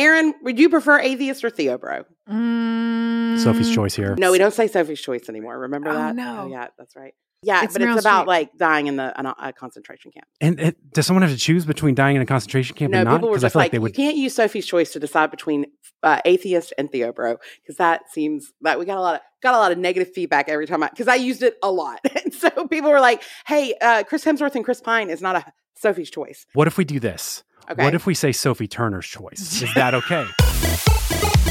Aaron, would you prefer atheist or theo Theobro? Sophie's choice here. No, we don't say Sophie's choice anymore. Remember Oh, that? no. yeah, that's right. Yeah, It's but it's about Streep. like dying in the a, a concentration camp. And it, does someone have to choose between dying in a concentration camp no, and not? people were 'Cause I feel like, they you can't use Sophie's choice to decide between uh, atheist and Theobro because that seems that we got a lot of got a lot of negative feedback every time I because I used it a lot, and so people were like, "Hey, uh, Chris Hemsworth and Chris Pine is not a Sophie's choice." What if we do this? Okay, What if we say Sophie Turner's choice? Is that okay?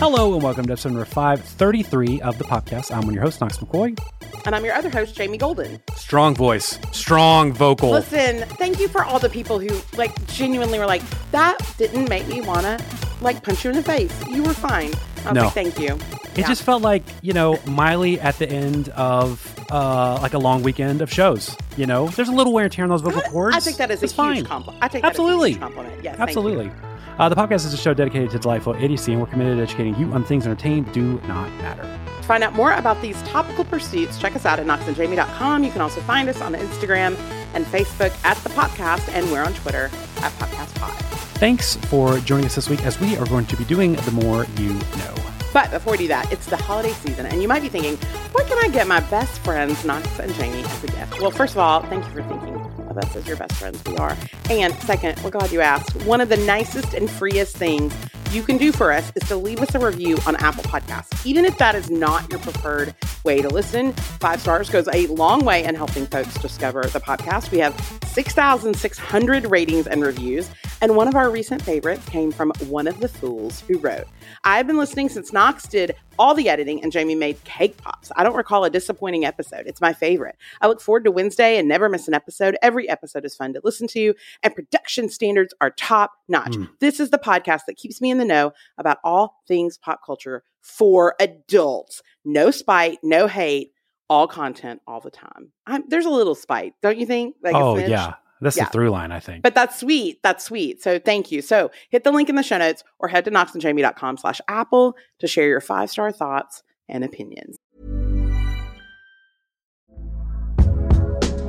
Hello and welcome to episode number 533 of the podcast. I'm one of your host, Knox McCoy. and I'm your other host, Jamie Golden. Strong voice, strong vocal. Listen, thank you for all the people who like genuinely were like, "That didn't make me wanna like punch you in the face. You were fine." No. "Thank you." It just felt like, you know, Miley at the end of uh, like a long weekend of shows. You know, there's a little wear and tear on those vocal cords. I think that is It's a fine. huge compliment. I think Absolutely. that is a huge compliment. Yes. Absolutely. Uh, the podcast is a show dedicated to delightful idiocy, and we're committed to educating you on things entertained do not matter. To find out more about these topical pursuits, check us out at knoxandjamie.com. You can also find us on Instagram and Facebook at the podcast, and we're on Twitter at podcastpod. Thanks for joining us this week as we are going to be doing The More You Know. But before we do that, it's the holiday season, and you might be thinking, what can I get my best friends, Knox and Jamie, as a gift? Well, first of all, thank you for thinking of us as your best friends. We are. And second, we're glad you asked. One of the nicest and freest things you can do for us is to leave us a review on Apple Podcasts. Even if that is not your preferred way to listen, five stars goes a long way in helping folks discover the podcast. We have 6,600 ratings and reviews, and one of our recent favorites came from one of the fools who wrote, I've been listening since Knox did all the editing and Jamie made cake pops. I don't recall a disappointing episode. It's my favorite. I look forward to Wednesday and never miss an episode. Every episode is fun to listen to, and production standards are top notch. Mm. This is the podcast that keeps me in the know about all things pop culture for adults. No spite, no hate, all content all the time. I'm, there's a little spite, don't you think? Like oh, yeah. That's Yeah. the through line, I think. But that's sweet. That's sweet. So thank you. So hit the link in the show notes or head to knoxandjamie.com slash apple to share your five star thoughts and opinions.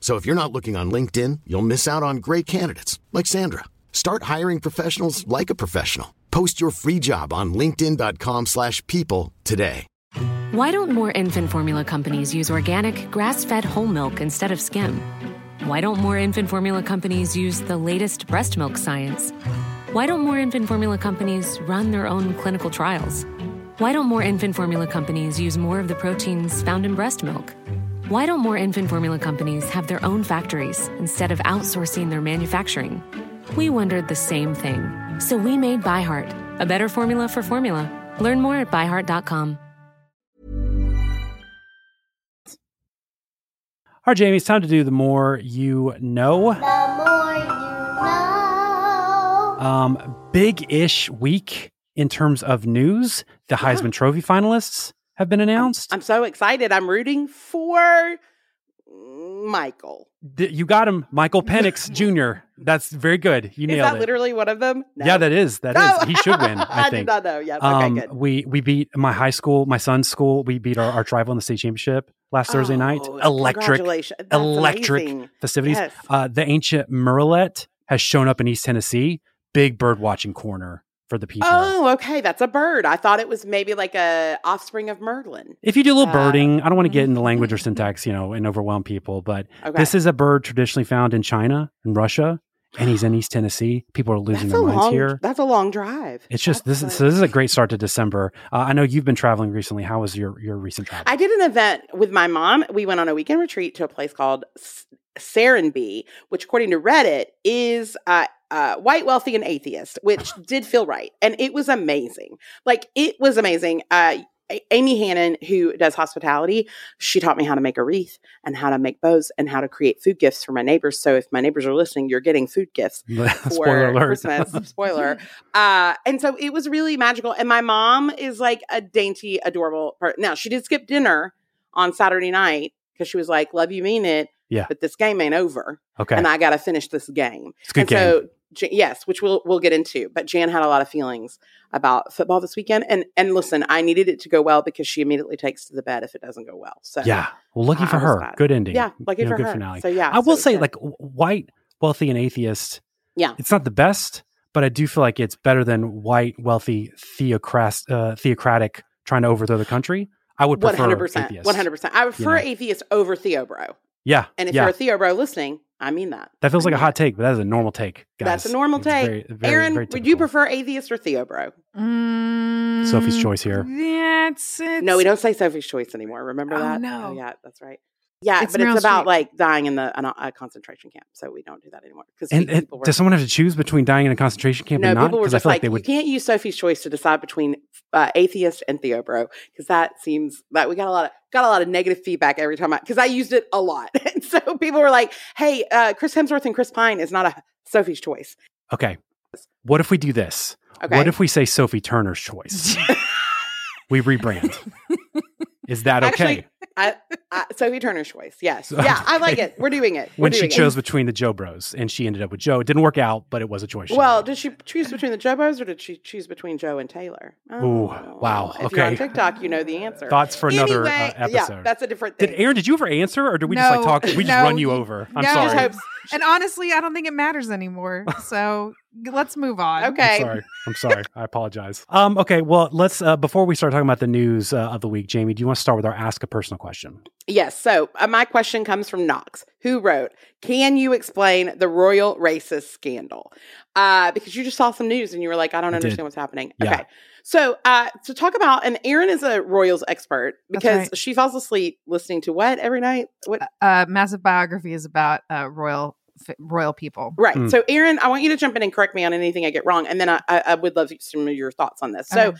So if you're not looking on LinkedIn, you'll miss out on great candidates like Sandra. Start hiring professionals like a professional. Post your free job on linkedin.com/people today. Why don't more infant formula companies use organic, grass fed whole milk instead of skim? Why don't more infant formula companies use the latest breast milk science? Why don't more infant formula companies run their own clinical trials? Why don't more infant formula companies use more of the proteins found in breast milk? Why don't more infant formula companies have their own factories instead of outsourcing their manufacturing? We wondered the same thing. So we made ByHeart, a better formula for formula. Learn more at byheart.com. All right, Jamie, it's time to do The More You Know. The more you know. Um, big ish week in terms of news. The Heisman Trophy finalists have been announced. I'm so excited. I'm rooting for Michael. D- you got him, Michael Penix Jr. That's very good. You Is nailed that it. literally one of them? No. Yeah, that is. That is. No. He should win. I, I think. did not know. Okay, Um, good. we we beat my high school, my son's school. We beat our arch rival in the state championship last Thursday night. Oh, Electric, congratulations. Electric amazing. festivities. Yes. Uh, the ancient Murrelet has shown up in East Tennessee. Big bird watching corner for the people. Oh, okay. That's a bird. I thought it was maybe like a offspring of Merlin. If you do a little Uh, birding, I don't want to get into language or syntax, you know, and overwhelm people, but Okay. this is a bird traditionally found in China and Russia, and he's in East Tennessee. People are losing that's their minds long, here. That's a long drive. It's just this. That's Is, so this is a great start to December. Uh, I know you've been traveling recently. How was your your recent travel? I did an event with my mom. We went on a weekend retreat to a place called S- Serenbe, which, according to Reddit, is uh, uh, white, wealthy, and atheist, which did feel right. And it was amazing. Like, it was amazing. Uh, Amy Hannon, who does hospitality, she taught me how to make a wreath and how to make bows and how to create food gifts for my neighbors. So, if my neighbors are listening, you're getting food gifts for. Christmas. Spoiler. Uh, and so it was really magical. And my mom is like a dainty, adorable part. Now she did skip dinner on Saturday night because she was like, "Love you, mean it." Yeah. But this game ain't over, okay, and I got to finish this game. it's a good and game. so J- yes, which we'll we'll get into. But Jan had a lot of feelings about football this weekend, and and listen, I needed it to go well because she immediately takes to the bed if it doesn't go well. So yeah, well, lucky for her. glad. Good ending. yeah, lucky You know, for good her. finale. So yeah, I will so say, like white, wealthy, and atheist. Yeah. it's not the best, but I do feel like it's better than white, wealthy, theocrat, uh, theocratic trying to overthrow the country. I would prefer hundred percent, atheist. one hundred percent. I prefer know. atheist over Theo Bro. Yeah, And if yeah. you're a Theo Bro listening, I mean that. that feels I like a mean hot take, but that is a normal take. Guys. That's a normal It's take. very- very- Aaron, very would you prefer atheist or Theo Bro? Mm, Sophie's choice here. Yeah, it's, it's No, we don't say Sophie's choice anymore. Remember that? Oh, that? no. yeah, that's right. Yeah, It's but it's about Streep. like dying in the a, a concentration camp, so we don't do that anymore. Because And, and were, does someone have to choose between dying in a concentration camp no, and not? Because I feel like, like they you would. can't use Sophie's choice to decide between uh, atheist and Theo Bro because that seems that we got a lot of got a lot of negative feedback every time I because I used it a lot, and so people were like, "Hey, uh, Chris Hemsworth and Chris Pine is not a Sophie's choice." Okay, what if we do this? Okay, What if we say Sophie Turner's choice? we rebrand. Is that okay? Actually, I, I, Sophie Turner's choice. Yes, yeah, I like it. We're doing it. We're when she doing it. chose between the Joe Bros, and she ended up with Joe. It didn't work out, but it was a choice. she Well, did she choose between the Joe Bros or did she choose between Joe and Taylor? Ooh, wow, If you're on okay. TikTok, you know the answer. thoughts for another uh, episode. Yeah, that's a different thing. did Aaron? Did you ever answer, or did we just like talk? We just no, run you you- over. I'm no. sorry. Just hope- And honestly, I don't think it matters anymore. So let's move on. Okay. I'm sorry. I'm sorry. I apologize. Um, okay. Well, let's uh, before we start talking about the news uh, of the week, Jamie, do you want to start with our ask a personal question? Yes. So uh, my question comes from Knox, who wrote, "Can you explain the royal racist scandal?" Uh, because you just saw some news and you were like, "I don't I did. understand what's happening." Yeah. Okay. So uh, to talk about, and Erin is a royals expert because right. she falls asleep listening to what every night. What? Uh, massive biography is about uh, royal f- royal people. Right. Mm. So, Aaron, I want you to jump in and correct me on anything I get wrong, and then I, I, I would love some of your thoughts on this. So, Okay.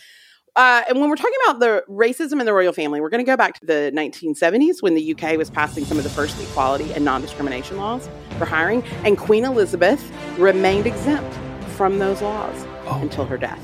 uh, and when we're talking about the racism in the royal family, we're going to go back to the 1970s when the UK was passing some of the first equality and non-discrimination laws for hiring, and Queen Elizabeth remained exempt from those laws Oh. until her death.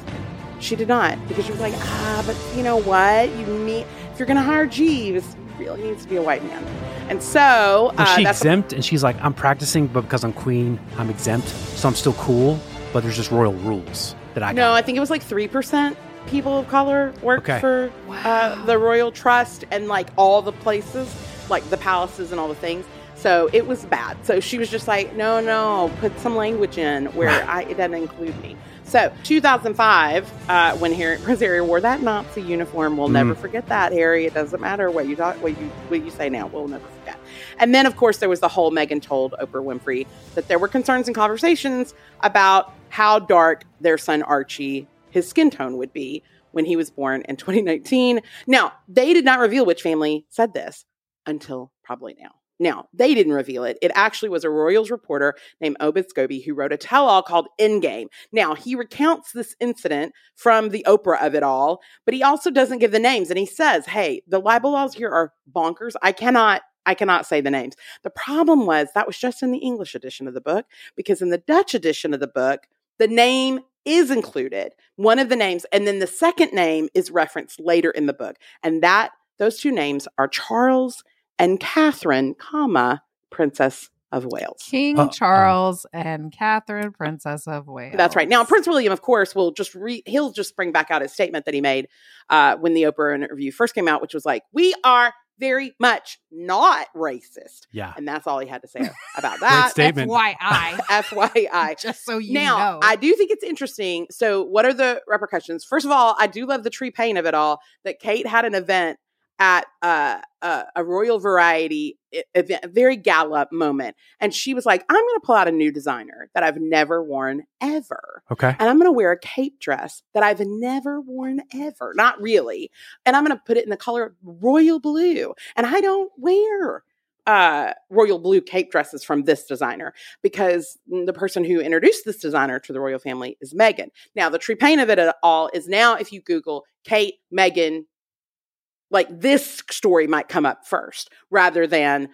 She did not because she was like, ah, but you know what? You need if you're going to hire Jeeves, he really needs to be a white man. And so Was uh, she that's exempt? and she's like, I'm practicing, but because I'm queen, I'm exempt, so I'm still cool. But there's just royal rules that I No, got. I think it was like three percent people of color worked Okay. for uh, the royal trust and like all the places, like the palaces and all the things. So it was bad. So she was just like, no, no, put some language in where I, it doesn't include me. So 2005, uh, when Harry, Prince Harry wore that Nazi uniform, we'll Mm. never forget that, Harry. It doesn't matter what you talk, what you what you say now, we'll never forget. And then, of course, there was the whole Meghan told Oprah Winfrey that there were concerns and conversations about how dark their son Archie, his skin tone would be when he was born in 2019. Now, they did not reveal which family said this until probably now. Now, they didn't reveal it. It actually was a Royals reporter named Omid Scobie who wrote a tell all called Endgame. Now, he recounts this incident from the Oprah of it all, but he also doesn't give the names. And he says, hey, the libel laws here are bonkers. I cannot. I cannot say the names. The problem was that was just in the English edition of the book, because in the Dutch edition of the book, the name is included, one of the names, and then the second name is referenced later in the book. And that those two names are Charles and Catherine, comma, Princess of Wales. King Uh-oh. Charles and Catherine, Princess of Wales. That's right. Now, Prince William, of course, will just re- he'll just bring back out his statement that he made uh, when the Oprah interview first came out, which was like, "We are very much not racist. Yeah. And that's all he had to say about that. statement. FYI. FYI. Just so you now, know. I do think it's interesting. So, what are the repercussions? First of all, I do love the Tree Paine of it all. That Kate had an event at uh, uh, a Royal Variety event, a very gala moment, and she was like, "I'm going to pull out a new designer that I've never worn ever." Okay. and I'm going to wear a cape dress that I've never worn ever. Not really. And I'm going to put it in the color royal blue. And I don't wear uh royal blue cape dresses from this designer because the person who introduced this designer to the royal family is Meghan. Now the true pain of it all is now if you google Kate Meghan like this story might come up first rather than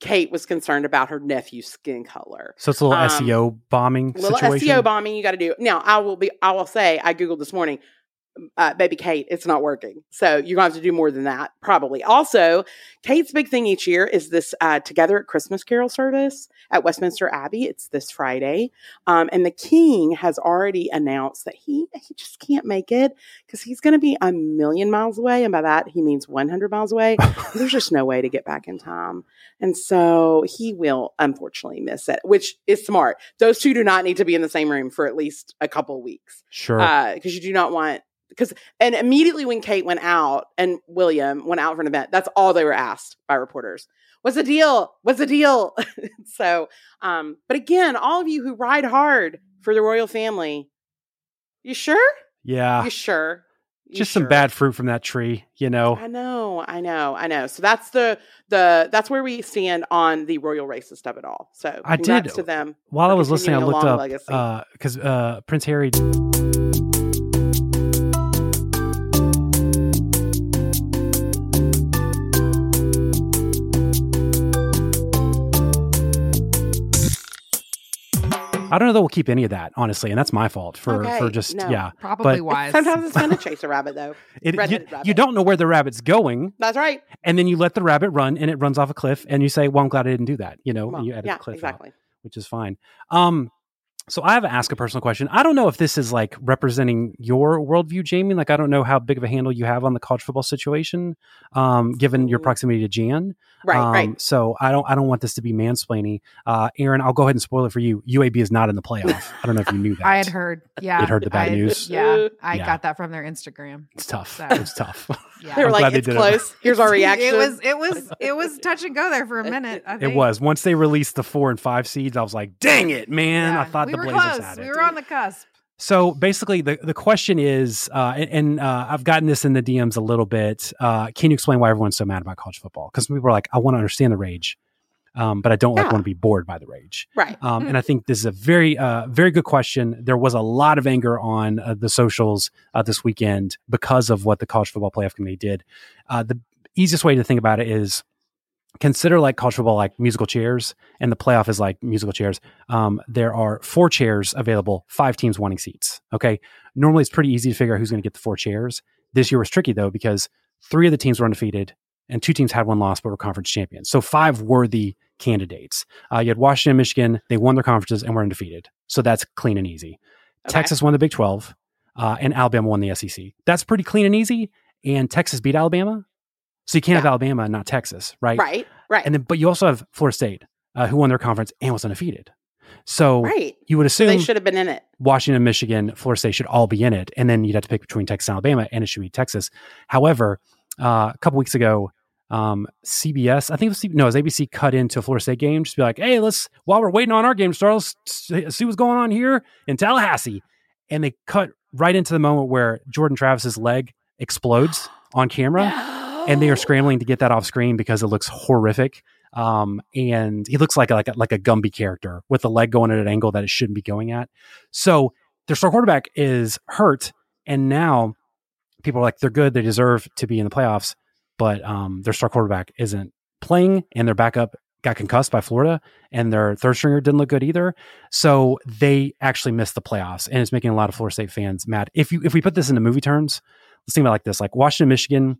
Kate was concerned about her nephew's skin color So it's a little Um, SEO bombing situation. little situation. SEO bombing you got to do. Now, I will be. I will say I googled this morning. Uh, baby Kate, it's not working. So you're gonna have to do more than that, probably. Also, Kate's big thing each year is this uh, Together at Christmas Carol service at Westminster Abbey. It's this Friday, um, and the King has already announced that he he just can't make it because he's going to be a million miles away, and by that he means 100 miles away. There's just no way to get back in time. And so he will unfortunately miss it, which is smart. Those two do not need to be in the same room for at least a couple weeks Sure. because you do not want because and immediately when Kate went out and William went out for an event, that's all they were asked by reporters. What's the deal? What's the deal? so, um, but again, all of you who ride hard for the royal family, you sure? yeah. You sure? You Just some bad fruit from that tree, you know. I know, I know, I know. So that's the the that's where we stand on the royal racist of it all. So I did- to them. While I was listening, I looked up because uh, Prince Harry. I don't know that we'll keep any of that, honestly, and that's my fault for for just no. yeah. Probably but- wise. Sometimes it's fun to chase a rabbit, though. It, you, Red-headed you don't know where the rabbit's going, That's right. and then you let the rabbit run, and it runs off a cliff, and you say, "Well, I'm glad I didn't do that," you know, Well, and you edit yeah, the cliff out. exactly. which is fine. Um, so I have to ask a personal question. I don't know if this is like representing your worldview, Jamie. Like I don't know how big of a handle you have on the college football situation, um, given your Mm. proximity to Jan. Right, Um, right. So I don't I don't want this to be mansplaining. Uh, Aaron, I'll go ahead and spoil it for you. UAB is not in the playoff. I don't know if you knew that. I had heard. Yeah. You'd heard the bad I- news? Yeah. I Yeah. got that from their Instagram. It's tough. So- It's tough. Yeah. They were like, "It's did it. close. Here's our reaction." It was it was it was touch and go there for a minute. I it was once they released the four and five seeds. I was like, "Dang it, man!" I Yeah. thought we the were Blazers close. had it. We were on the cusp. So basically, the, the question is, uh, and, and uh, I've gotten this in the DMs a little bit. Uh, can you explain why everyone's so mad about college football? Because people are like, I want to understand the rage, um, but I don't like want to be bored by the rage. right. Um, and I think this is a very, uh, very good question. There was a lot of anger on uh, the socials uh, this weekend because of what the college football playoff committee did. Uh, the easiest way to think about it is consider like college football like musical chairs, and the playoff is like musical chairs. Um, there are four chairs available, five teams wanting seats. Okay, normally it's pretty easy to figure out who's going to get the four chairs. This year was tricky though because three of the teams were undefeated and two teams had one loss but were conference champions. So five worthy candidates. Uh, you had Washington Michigan. They won their conferences and were undefeated. So that's clean and easy. Okay. Texas won the Big 12 uh, and Alabama won the SEC. That's pretty clean and easy. And Texas beat Alabama. So you can't have Alabama and not Texas, right? Right. Right. And then, but you also have Florida State, uh, who won their conference and was undefeated. So right. you would So assume they should have been in it. Washington, Michigan, Florida State should all be in it, and then you'd have to pick between Texas and Alabama, and it should be Texas. However, uh, a couple weeks ago, um, CBS, I think it was C- no, it was ABC, cut into a Florida State game just be like, hey, let's while we're waiting on our game to start, let's see what's going on here in Tallahassee, and they cut right into the moment where Jordan Travis's leg explodes on camera and they are scrambling to get that off screen because it looks horrific. Um, and he looks like a, like a, like a Gumby character with the leg going at an angle that it shouldn't be going at. So their star quarterback is hurt, and now people are like they're good, they deserve to be in the playoffs, but um, their star quarterback isn't playing, and their backup got concussed by Florida, and their third stringer didn't look good either. So they actually missed the playoffs, and it's making a lot of Florida State fans mad. If you if we put this into movie terms, let's think about it like this: like Washington, Michigan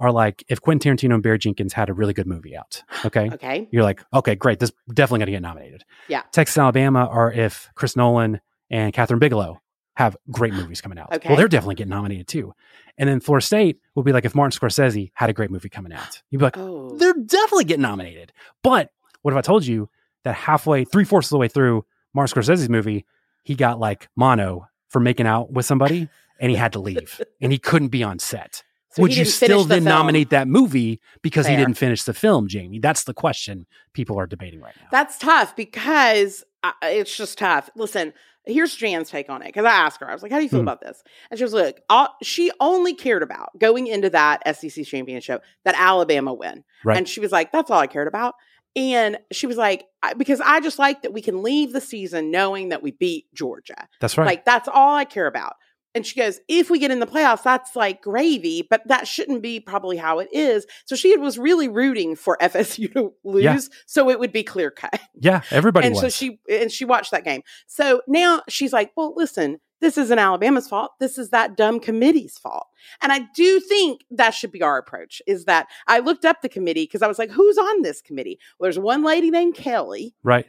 are like if Quentin Tarantino and Barry Jenkins had a really good movie out. Okay. Okay. You're like, okay, great. This definitely going to get nominated. Yeah. Texas and Alabama are if Chris Nolan and Kathryn Bigelow have great movies coming out. Okay. Well, they're definitely getting nominated too. And then Florida State will be like if Martin Scorsese had a great movie coming out. You'd be like, Oh. they're definitely getting nominated. But what if I told you that halfway, three fourths of the way through Martin Scorsese's movie, he got like mono for making out with somebody and he had to leave and he couldn't be on set. So Would you still the then film. nominate that movie because he didn't finish the film, Jamie? That's the question people are debating right now. That's tough because uh, it's just tough. Listen, here's Jan's take on it because I asked her, I was like, "How do you feel Hmm. about this?" And she was like, all, "She only cared about going into that SEC championship that Alabama win." Right. And she was like, "That's all I cared about." And she was like, I, "Because I just like that we can leave the season knowing that we beat Georgia. That's right. Like that's all I care about." And she goes, if we get in the playoffs, that's like gravy, but that shouldn't be probably how it is. So she was really rooting for FSU to lose, Yeah. so it would be clear cut. yeah, everybody and was. so she and she watched that game. So now she's like, well, listen, this isn't Alabama's fault. This is that dumb committee's fault. And I do think that should be our approach. Is that I looked up the committee because I was like, who's on this committee? Well, there's one lady named Kelly, right.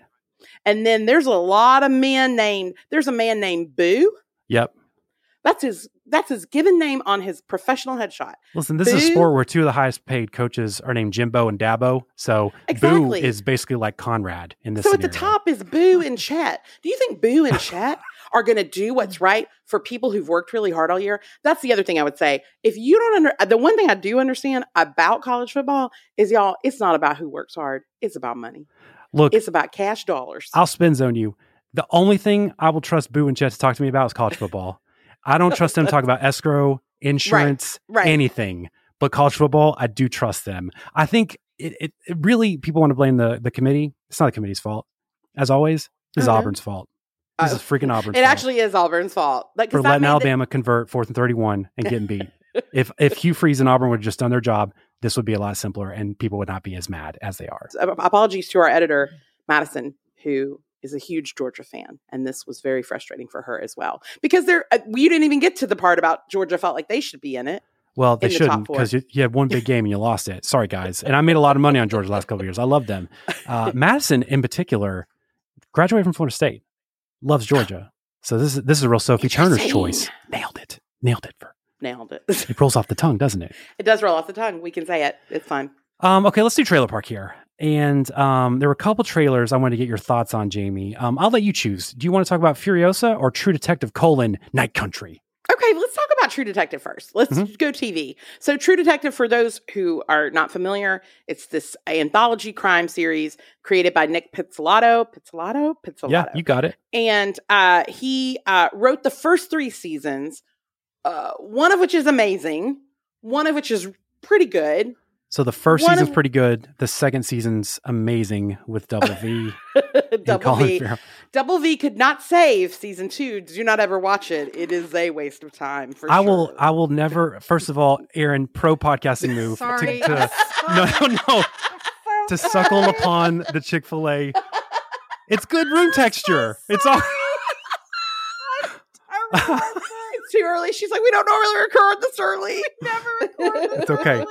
and then there's a lot of men named. There's a man named Boo. Yep. That's his. That's his given name on his professional headshot. Listen, this is a sport where two of the highest paid coaches are named Jimbo and Dabo. So Exactly. Boo is basically like Conrad in this So at the top is Boo and Chet. Do you think Boo and Chet are going to do what's right for people who've worked really hard all year? That's the other thing I would say. If you don't under the one thing I do understand about college football is y'all, it's not about who works hard. It's about money. Look, It's about cash dollars. I'll spin zone you. The only thing I will trust Boo and Chet to talk to me about is college football. I don't trust them to talk about escrow, insurance, right. anything. But college football, I do trust them. I think it, it, it really people want to blame the the committee. It's not the committee's fault. As always, this is Mhm. Auburn's fault. This Uh, is freaking Auburn's It fault actually is Auburn's fault. Like for letting Alabama convert fourth and thirty one and getting beat. if if Hugh Freeze and Auburn would have just done their job, this would be a lot simpler and people would not be as mad as they are. apologies to our editor Madison, who is a huge Georgia fan, and this was very frustrating for her as well because there uh, we didn't even get to the part about Georgia felt like they should be in it. Well, they the shouldn't because you, you had one big game and you lost it. Sorry, guys. And I made a lot of money on Georgia the last couple of years. I love them. Uh, Madison, in particular, graduated from Florida State, loves Georgia. So this is this is a real Sophie Turner's choice. Nailed it. Nailed it. For Nailed it. it rolls off the tongue, doesn't it? it does roll off the tongue. We can say it. It's fine. Um, okay, let's do Trailer Park here. And um, there were a couple trailers I wanted to get your thoughts on, Jamie. Um, I'll let you choose. Do you want to talk about Furiosa or True Detective colon Night Country? Okay, let's talk about True Detective first. Let's Mm-hmm. go TV. So, True Detective, for those who are not familiar, it's this anthology crime series created by Nic Pizzolatto. Pizzolatto? Pizzolatto. Yeah, you got it. and uh, he uh, wrote the first three seasons, uh, one of which is amazing, one of which is pretty good. So the first One season's of- pretty good. The second season's amazing with Double V. Double V. Farrell. Double V could not save season two. Do not ever watch it. It is a waste of time. For I sure. will. I will never. First of all, Aaron, pro podcasting move. to- Sorry. To, no, no, no. To suckle upon the Chick Fil A. It's good room texture. It's all. it's too early. She's like, we don't normally record this early. Never record this It's okay.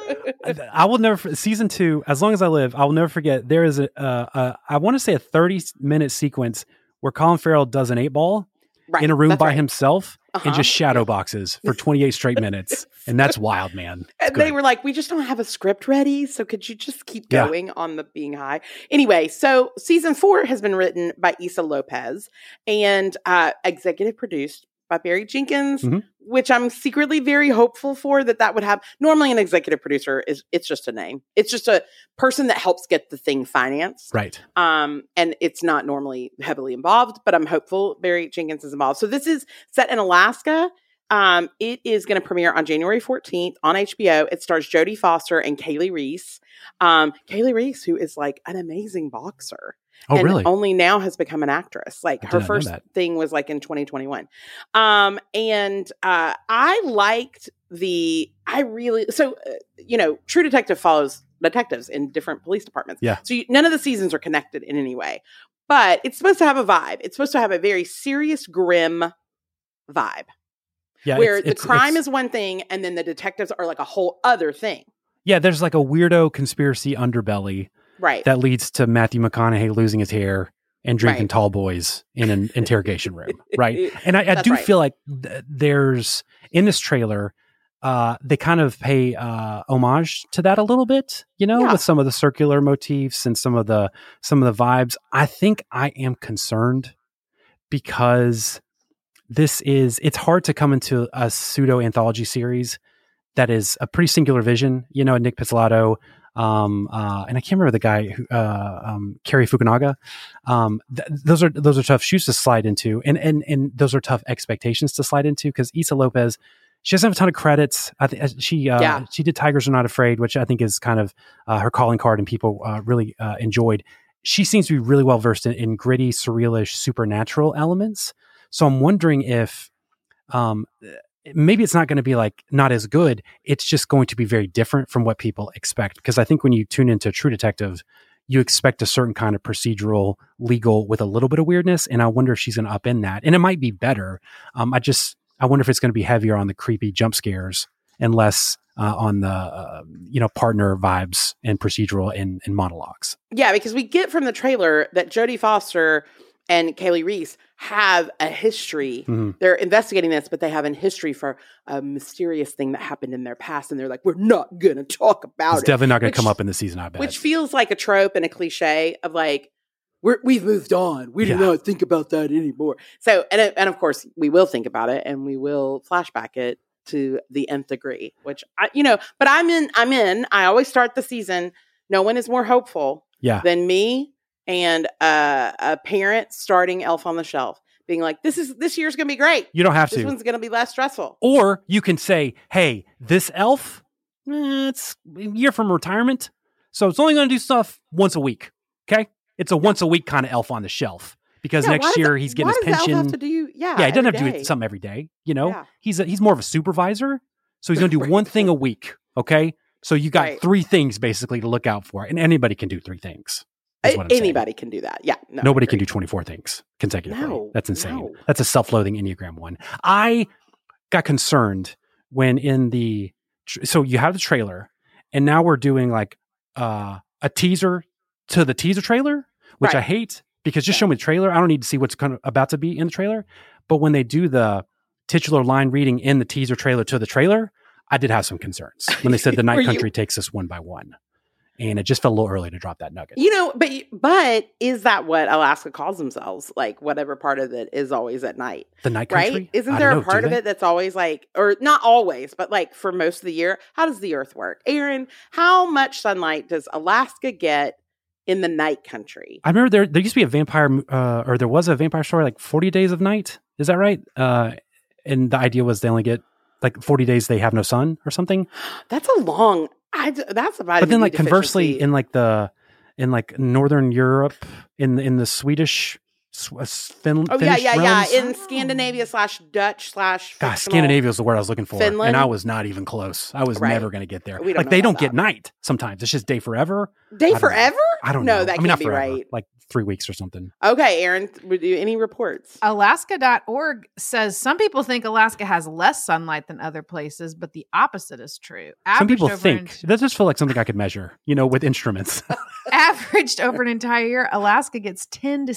early. I will never. Season two. As long as I live, I will never forget. There is a. Uh, a I want to say a thirty minute sequence where Colin Farrell does an eight ball Right, in a room that's by right. himself Uh-huh. and just shadow boxes for twenty eight straight minutes, and that's wild, man. It's And they were like, we just don't have a script ready. So could you just keep Yeah. going on the being high? Anyway, so season four has been written by Issa Lopez and uh, executive produced by Barry Jenkins, Mhm. which I'm secretly very hopeful for that that would have. Normally, an executive producer is it's just a name. It's just a person that helps get the thing financed. right. Um, and it's not normally heavily involved, but I'm hopeful Barry Jenkins is involved. So this is set in Alaska. Um, it is going to premiere on January 14th on HBO. It stars Jodie Foster and Kali Reis. Um, Kali Reis, who is like an amazing boxer. Oh, and really? Only now has become an actress. Like I her did not know first thing was like in 2021. Um, and uh, I liked the. I really so uh, you know, True Detective follows detectives in different police departments. Yeah. So you, none of the seasons are connected in any way, but it's supposed to have a vibe. It's supposed to have a very serious, grim vibe yeah. where it's- the it's- crime it's- is one thing and then the detectives are like a whole other thing. Yeah, there's like a weirdo conspiracy underbelly Right. that leads to Matthew McConaughey losing his hair and drinking Right. tall boys in an interrogation room, right? And I, I do right. feel like th- there's in this trailer, uh, they kind of pay uh, homage to that a little bit, you know, Yeah. with some of the circular motifs and some of the some of the vibes. I think I am concerned because this is it's hard to come into a pseudo anthology series that is a pretty singular vision. You know, Nic Pizzolatto, um, uh, and I can't remember the guy who, uh, um, Cary Fukunaga. Um, th- those are those are tough shoes to slide into, and and and those are tough expectations to slide into because Issa Lopez. She doesn't have a ton of credits. I think she uh, Yeah. she did Tigers Are Not Afraid, which I think is kind of uh, her calling card, and people uh, really uh, enjoyed. She seems to be really well versed in, in gritty, surrealish, supernatural elements. So I'm wondering if um, maybe it's not going to be like not as good. It's just going to be very different from what people expect. Because I think when you tune into True Detective, you expect a certain kind of procedural, legal with a little bit of weirdness. And I wonder if she's going to up in that. And it might be better. Um, I just, I wonder if it's going to be heavier on the creepy jump scares and less uh, on the, uh, you know, partner vibes and procedural and, and monologues. Yeah, because we get from the trailer that Jodie Foster and Kali Reis have a history. Mhm. They're investigating this, but they have a history for a mysterious thing that happened in their past, and they're like, "We're not going to talk about It's it." definitely not going to come up in the season, I bet. which feels like a trope and a cliche of like we're, we've moved on. We Yeah. do not think about that anymore. So, and and of course, we will think about it, and we will flashback it to the nth degree. Which I, you know, but I'm in. I'm in. I always start the season. No one is more hopeful yeah. than me and uh, a parent starting Elf on the Shelf, being like, "This is this year's going to be great. You don't have This to. This one's going to be less stressful." Or you can say, hey, this elf, eh, it's a year from retirement. So it's only going to do stuff once a week. Okay. It's a once a week kind of elf on the shelf because Yeah, next year it- he's getting his pension. have to do? Yeah, yeah, he doesn't have to do something every day. You know, Yeah. he's a, he's more of a supervisor. So he's going to do one thing a week. Okay. So you got Right. three things basically to look out for. And anybody can do three things. I'm saying. Anybody can do that. Yeah, no, Nobody can do 24 things consecutively. No, That's insane. no. That's a self loathing Enneagram one. I got concerned when in the, so you have the trailer and now we're doing like uh, a teaser to the teaser trailer, which I hate because just Yeah. show me the trailer. I don't need to see what's kind of about to be in the trailer. But when they do the titular line reading in the teaser trailer to the trailer, I did have some concerns when they said the night you- country takes us one by one. And it just felt a little early to drop that nugget. You know, but but is that what Alaska calls themselves? Like whatever part of it is always at night, the night country? right? Isn't there don't a part of it that's always like, or not always, but like for most of the year? How does the Earth work, Aaron? How much sunlight does Alaska get in the night country? I remember there there used to be a vampire, uh, or there was a vampire story like Forty Days of Night. Is that right? Uh, and the idea was they only get like forty days they have no sun or something. That's a long. I d- that's about. but then, like conversely, in like the in like Northern Europe, in in the Swedish, Sw- uh, Fin- oh yeah, Finnish yeah, realms, yeah, in Scandinavia slash Dutch slash God, Scandinavia is the word I was looking for, and I was not even close. I was Right. never going to get there. We don't like they don't get night sometimes. It's just day forever. Day I don't know. forever. I don't no, know. that I can't mean, not be forever, right. Like three weeks or something. Okay, Aaron, would you any reports? Alaska.org says some people think Alaska has less sunlight than other places, but the opposite is true. Some people think an- it does just feel like something I could measure, you know, with instruments. averaged over an entire year, Alaska gets 10 to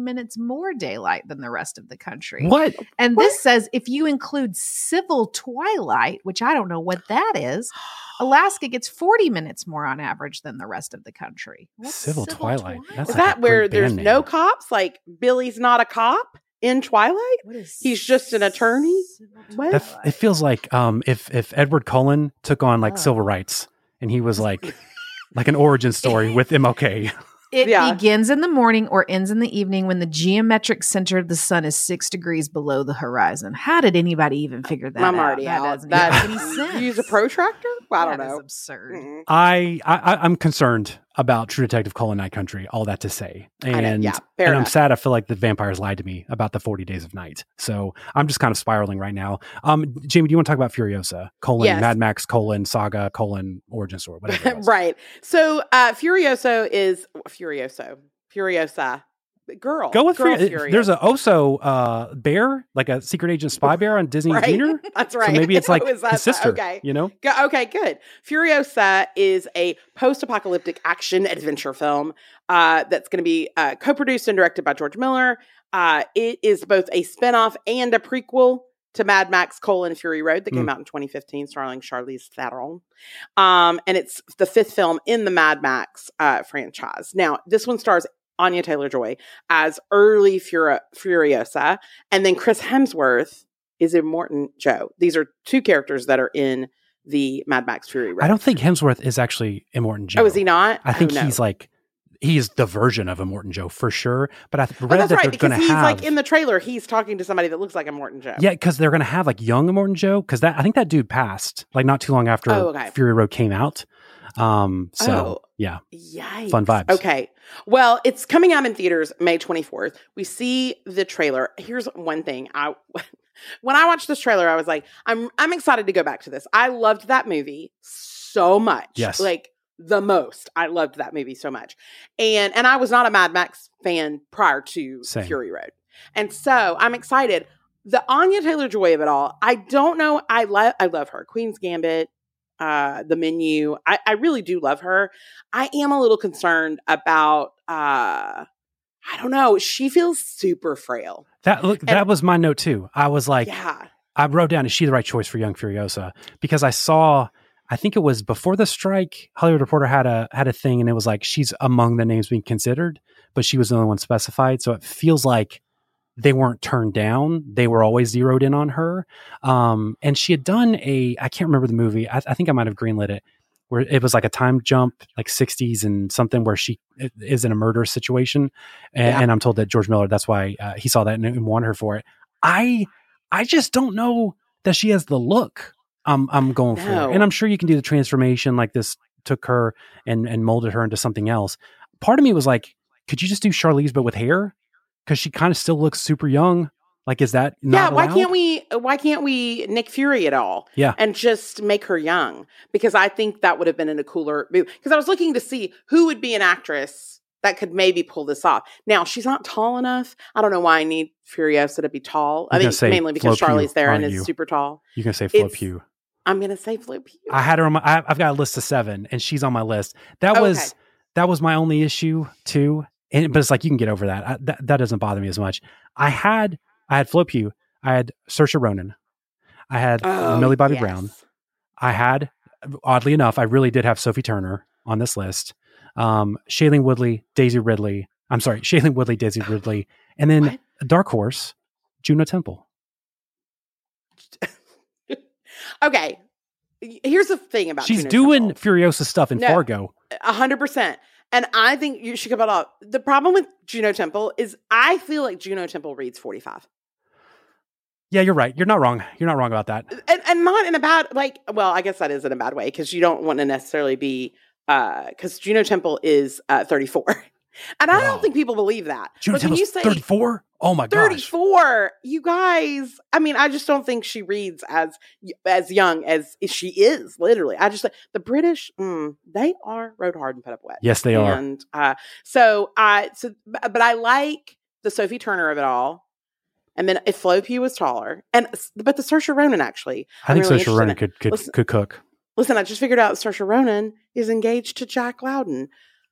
17 minutes more daylight than the rest of the country. what? And this says if you include civil twilight, which I don't know what that is, Alaska gets 40 minutes more on average than the rest of the country. What's Civil Twilight? That's Is like that where there's band no cops? Like Billy's not a cop in Twilight? What is He's just an attorney? civil What? That, it feels like um, if if Edward Cullen took on like Oh. civil rights and he was like like an origin story with MLK. It Yeah. begins in the morning or ends in the evening when the geometric center of the sun is six degrees below the horizon. How did anybody even figure that I'm out? already that out. doesn't That- even make any sense. Use a protractor? Well, I don't That is know. absurd. I, I I'm concerned about True Detective Cullen Night Country. All that to say, and yeah, and I'm sad. I feel like the vampires lied to me about the 40 Days of Night. So I'm just kind of spiraling right now. Um, Jamie, do you want to talk about Furiosa? Colon Yes. Mad Max colon Saga colon Origin Story whatever. right. So uh Furioso is Furioso. Furiosa. Girl. Go with girl Fury. Furious. There's a Oso uh, bear, like a secret agent spy bear on Disney Right. Junior. That's right. So maybe it's like Oh, that- his sister. Okay. You know, Go, okay, good. Furiosa is a post-apocalyptic action adventure film uh, that's going to be uh, co-produced and directed by George Miller. Uh, it is both a spin-off and a prequel to Mad Max: Colon Fury Road that came Mm. out in 2015, starring Charlize Theron. Um, and it's the fifth film in the Mad Max uh, franchise. Now, this one stars Anya Taylor Joy as early Furi- Furiosa, and then Chris Hemsworth is Immortan Joe. These are two characters that are in the Mad Max Fury Road. I don't think Hemsworth is actually Immortan Joe. Oh, is he not? I think oh, no. he's like he's the version of Immortan Joe for sure. But I th- Oh, read that's that right they're going to he's have like in the trailer. He's talking to somebody that looks like Immortan Joe. yeah, because they're going to have like young Immortan Joe because that I think that dude passed like not too long after Oh, okay. Fury Road came out. Um, so Oh. yeah, Yikes. Fun vibes. Okay. Well, it's coming out in theaters May 24th. We see the trailer. Here's one thing. I when I watched this trailer, I was like, I'm I'm excited to go back to this. I loved that movie so much. Yes. Like the most. I loved that movie so much. And and I was not a Mad Max fan prior to Same. Fury Road. And so I'm excited. The Anya Taylor Joy of it all, I don't know. I love I love her. Queen's Gambit, uh, the menu. I, I really do love her. I am a little concerned about uh I don't know. She feels super frail. that look that was my note too. I was like, yeah. I wrote down, is she the right choice for young Furiosa? Because I saw, I think it was before the strike, Hollywood Reporter had a had a thing, and it was like she's among the names being considered, but she was the only one specified. So it feels like they weren't turned down; they were always zeroed in on her. Um, and she had done a, I can't remember the movie. I, I think I might have greenlit it, where it was like a time jump, like '60s and something, where she is in a murder situation, and, Yeah. and I'm told that George Miller, that's why uh, he saw that and, and wanted her for it. I I just don't know that she has the look I'm I'm going for. And I'm sure you can do the transformation like this took her and and molded her into something else. Part of me was like, could you just do Charlize but with hair? Because she kind of still looks super young. Like, is that yeah, why allowed? can't we uh, why can't we Nick Fury at all? Yeah. And just make her young? Because I think that would have been in a cooler move. Because I was looking to see who would be an actress that could maybe pull this off. Now she's not tall enough. I don't know why I need Furiosa to be tall. I think say mainly because Flo Pugh, Charlize Theron aren't is super tall. You can say Flo It's- Pugh. I'm gonna say Flo Pugh. I had her on my. I, I've got a list of seven, and she's on my list. That Oh, was okay. that was my only issue too. And but it's like you can get over that. I, that that doesn't bother me as much. I had I had Flo Pugh. I had Saoirse Ronan. I had Oh, Millie Bobby yes. Brown. I had, oddly enough, I really did have Sophie Turner on this list. Um, Shailene Woodley, Daisy Ridley. I'm sorry, Shailene Woodley, Daisy Ridley, and then What? Dark Horse, Juno Temple. Okay. Here's the thing about She's Juno doing Temple. Furiosa stuff in No. Fargo. A hundred percent. And I think you should come out. The problem with Juno Temple is I feel like Juno Temple reads 45. Yeah, you're right. You're not wrong. You're not wrong about that. And and not in a bad like well, I guess that is in a bad way because you don't want to necessarily be uh because Juno Temple is uh 34. And I don't think people believe that. When you say 34. Oh my gosh. 34, you guys, I mean, I just don't think she reads as as young as she is, literally. I just like the British, mm, they are rode hard and put up wet. Yes, they are. And uh, so I so but I like the Sophie Turner of it all. And then if Flo Pugh was taller, and but the Saoirse Ronan actually, I think really Saoirse Ronan could could, Listen- could cook. Listen, I just figured out Saoirse Ronan is engaged to Jack Lowden,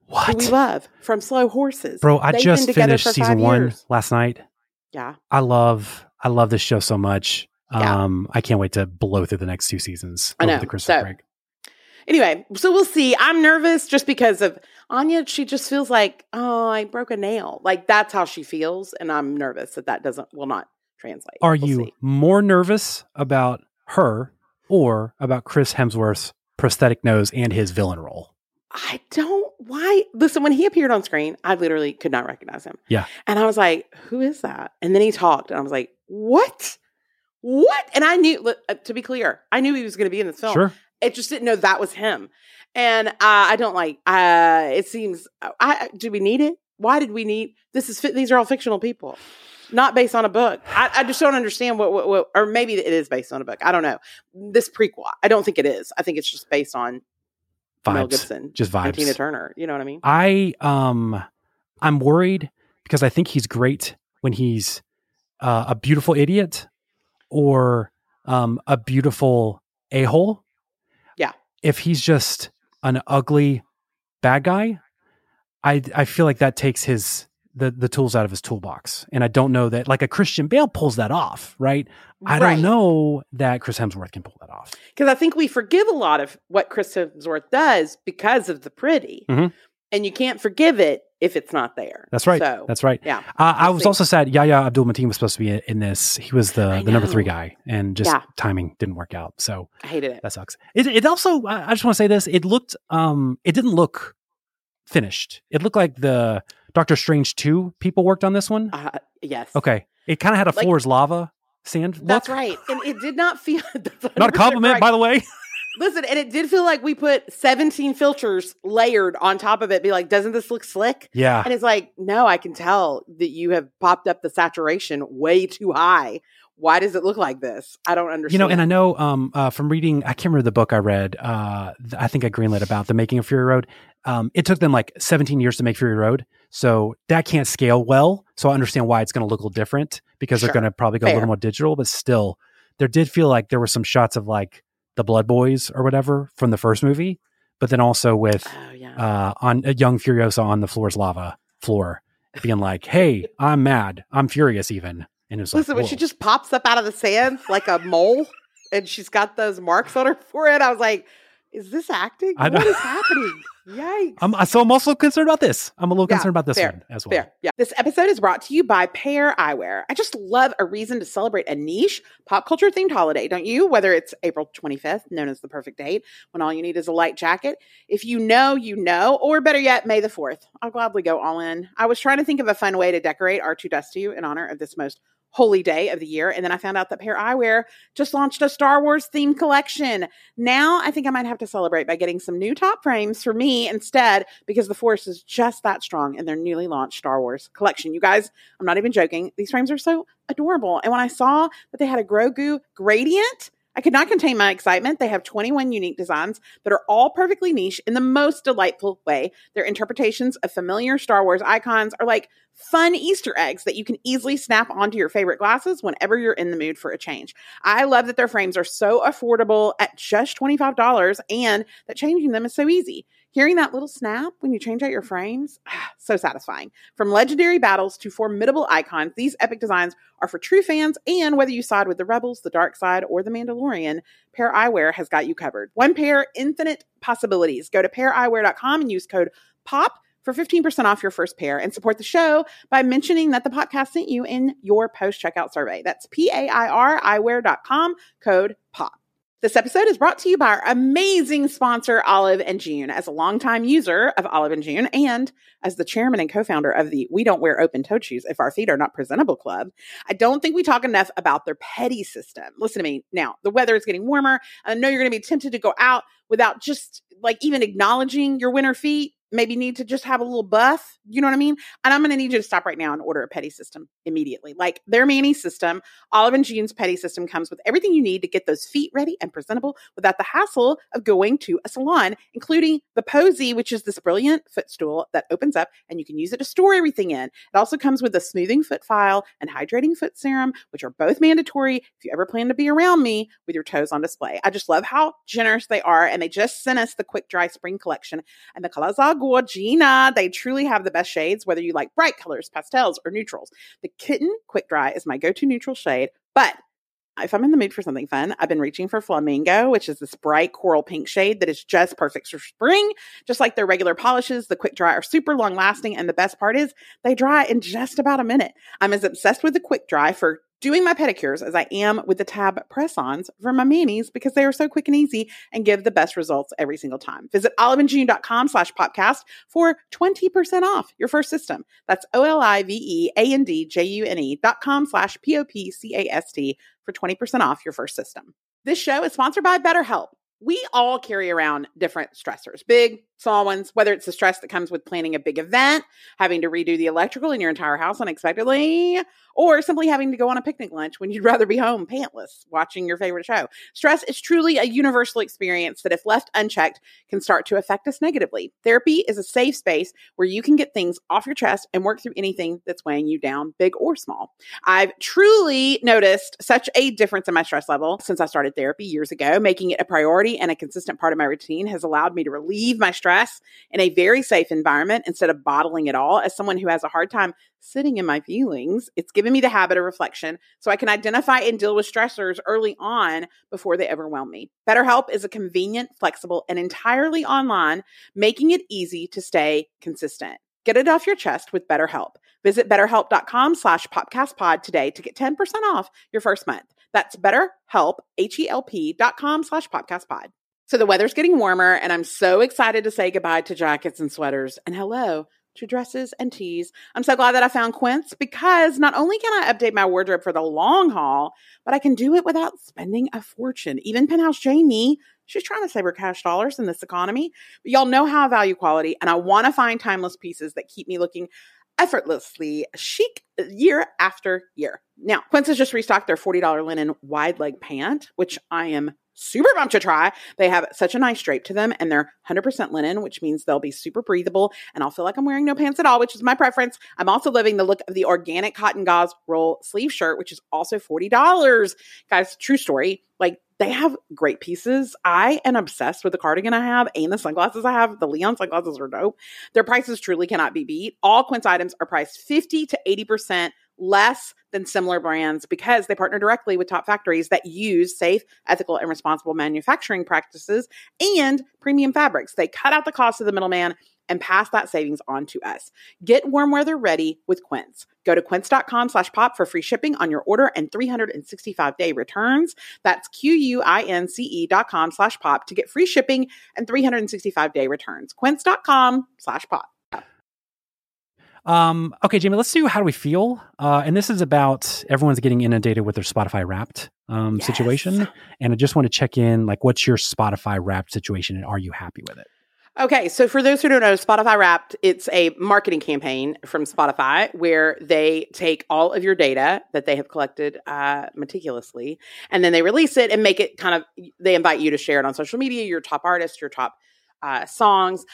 What? we love from Slow Horses. Bro, I They've just finished season one years. last night. Yeah, I love I love this show so much. Yeah. Um, I can't wait to blow through the next two seasons I know. the Christmas So- break. Anyway, so we'll see. I'm nervous just because of Anya. She just feels like, oh, I broke a nail. Like that's how she feels, and I'm nervous that that doesn't will not translate. Are We'll you see. more nervous about her or about Chris Hemsworth's prosthetic nose and his villain role? I don't. Why? Listen, when he appeared on screen, I literally could not recognize him. Yeah. and I was like, who is that? And then he talked, and I was like, what? What? And I knew. uh, To be clear, I knew he was going to be in this film. Sure. I just didn't know that was him. And uh, I don't like. Uh, it seems. I, I do we need it? Why did we need this? Is these are all fictional people, not based on a book. I, I just don't understand what, what, what. Or maybe it is based on a book. I don't know. This prequel. I don't think it is. I think it's just based on Mel Gibson, Just vibes. Tina Turner. You know what I mean? I um I'm worried because I think he's great when he's uh, a beautiful idiot or um, a beautiful a hole. Yeah. If he's just an ugly bad guy, I I feel like that takes his the the tools out of his toolbox, and I don't know that like a Christian Bale pulls that off, right? I Right. don't know that Chris Hemsworth can pull that off. Because I think we forgive a lot of what Chris Hemsworth does because of the pretty. Mhm. And you can't forgive it if it's not there. That's right. So, That's right. yeah. Uh, I was see. also sad. Yahya Abdul Mateen was supposed to be in, this. He was the the number three guy, and just Yeah. timing didn't work out. So I hated it. that sucks. It, it also. I I just want to say this. It looked. Um. It didn't look finished. It looked like the Doctor Strange two people worked on this one. Uh, yes. Okay. It kind of had a Like- floor is lava sand. Look. That's right. And it did not feel that's Not a compliment, correct. by the way. Listen, and it did feel like we put 17 filters layered on top of it. Be like, doesn't this look slick? yeah. And it's like, no, I can tell that you have popped up the saturation way too high. Why does it look like this? I don't understand. You know, and I know um, uh, from reading, I can't remember the book I read. Uh, I think I greenlit about the making of Fury Road. Um, it took them like 17 years to make Fury Road, so that can't scale well. So I understand why it's going to look a little different because they're going to probably go a little more digital. But still, there did feel like there were some shots of like the Blood Boys or whatever from the first movie, but then also with oh yeah, uh, on a young Furiosa on the floor's lava floor, being like, "Hey, I'm mad. I'm furious." Even and it was listen, like, when she just pops up out of the sand like a mole, and she's got those marks on her forehead, I was like, "Is this acting? I What is happening?" Yikes! I'm so I'm also concerned about this. I'm a little Yeah, concerned about this fair, one as well. Fair. Yeah. This episode is brought to you by Pair Eyewear. I just love a reason to celebrate a niche pop culture themed holiday, don't you? Whether it's April 25th, known as the perfect date, when all you need is a light jacket. If you know, you know, or better yet, May the 4th. I'll gladly go all in. I was trying to think of a fun way to decorate R2 Dust 2 in honor of this most holy day of the year. And then I found out that Pair Eyewear just launched a Star Wars themed collection. Now I think I might have to celebrate by getting some new top frames for me instead because the force is just that strong in their newly launched Star Wars collection. You guys, I'm not even joking. These frames are so adorable. And when I saw that they had a Grogu gradient, I could not contain my excitement. They have 21 unique designs that are all perfectly niche in the most delightful way. Their interpretations of familiar Star Wars icons are like fun Easter eggs that you can easily snap onto your favorite glasses whenever you're in the mood for a change. I love that their frames are so affordable at just $25 and that changing them is so easy. Hearing that little snap when you change out your frames, ah, so satisfying. From legendary battles to formidable icons, these epic designs are for true fans, and whether you side with the Rebels, the Dark Side, or the Mandalorian, Pair Eyewear has got you covered. One pair, infinite possibilities. Go to paireyewear.com and use code POP for 15% off your first pair and support the show by mentioning that the podcast sent you in your post checkout survey. That's P A I R eyewear.com, code. This episode is brought to you by our amazing sponsor, Olive and June. As a longtime user of Olive and June and as the chairman and co founder of the We Don't Wear Open Toed Shoes If Our Feet Are Not Presentable Club, I don't think we talk enough about their Pedi System. Listen to me now, the weather is getting warmer. I know you're going to be tempted to go out without just like even acknowledging your winter feet. Maybe need to just have a little buff. You know what I mean? And I'm going to need you to stop right now and order a Pedi System immediately. Like their Mani System, Olive and June's Pedi System comes with everything you need to get those feet ready and presentable without the hassle of going to a salon, including the Posy, which is this brilliant footstool that opens up and you can use it to store everything in. It also comes with a smoothing foot file and hydrating foot serum, which are both mandatory if you ever plan to be around me with your toes on display. I just love how generous they are, and they just sent us the quick dry spring collection, and the are gorgina. They truly have the best shades, whether you like bright colors, pastels, or neutrals. The Kitten Quick Dry is my go-to neutral shade, but if I'm in the mood for something fun, I've been reaching for Flamingo, which is this bright coral pink shade that is just perfect for spring. Just like their regular polishes, the quick dry are super long lasting. And the best part is they dry in just about a minute. I'm as obsessed with the quick dry for doing my pedicures as I am with the tab press ons for my manis because they are so quick and easy and give the best results every single time. Visit oliveandjune.com slash podcast for 20% off your first system. That's O L I V E A N D J U N E dot com slash P O P C A S T for 20% off your first system. This show is sponsored by BetterHelp. We all carry around different stressors, big, small ones, whether it's the stress that comes with planning a big event, having to redo the electrical in your entire house unexpectedly, or simply having to go on a picnic lunch when you'd rather be home pantless watching your favorite show. Stress is truly a universal experience that, if left unchecked, can start to affect us negatively. Therapy is a safe space where you can get things off your chest and work through anything that's weighing you down, big or small. I've truly noticed such a difference in my stress level since I started therapy years ago. Making it a priority and a consistent part of my routine has allowed me to relieve my stress in a very safe environment instead of bottling it all. As someone who has a hard time sitting in my feelings, it's given me the habit of reflection so I can identify and deal with stressors early on before they overwhelm me. BetterHelp is a convenient, flexible, and entirely online, making it easy to stay consistent. Get it off your chest with BetterHelp. Visit betterhelp.com slash popcastpod today to get 10% off your first month. That's betterhelp, H-E-L-P dot com slash podcast pod. So the weather's getting warmer and I'm so excited to say goodbye to jackets and sweaters and hello to dresses and tees. I'm so glad that I found Quince because not only can I update my wardrobe for the long haul, but I can do it without spending a fortune. Even Penthouse Jamie, she's trying to save her cash dollars in this economy. But y'all know how I value quality and I want to find timeless pieces that keep me looking effortlessly chic year after year. Now, Quince has just restocked their $40 linen wide leg pant, which I am super pumped to try. They have such a nice drape to them and they're 100% linen, which means they'll be super breathable and I'll feel like I'm wearing no pants at all, which is my preference. I'm also loving the look of the organic cotton gauze roll sleeve shirt, which is also $40. Guys, true story. Like they have great pieces. I am obsessed with the cardigan I have and the sunglasses I have. The Leon sunglasses are dope. Their prices truly cannot be beat. All Quince items are priced 50 to 80% less than similar brands because they partner directly with top factories that use safe, ethical, and responsible manufacturing practices and premium fabrics. They cut out the cost of the middleman and pass that savings on to us. Get warm weather ready with Quince. Go to quince.com slash pop for free shipping on your order and 365 day returns. That's Q-U-I-N-C-E dot com slash pop to get free shipping and 365 day returns. Quince.com slash pop. Um, okay, Jamie, let's do how do we feel? Uh, and this is about everyone's getting inundated with their Spotify wrapped um, Yes. situation. And I just want to check in like, what's your Spotify wrapped situation and are you happy with it? Okay, so for those who don't know, Spotify Wrapped, it's a marketing campaign from Spotify where they take all of your data that they have collected uh, meticulously, and then they release it and make it kind of. They invite you to share it on social media, your top artists, your top uh, songs,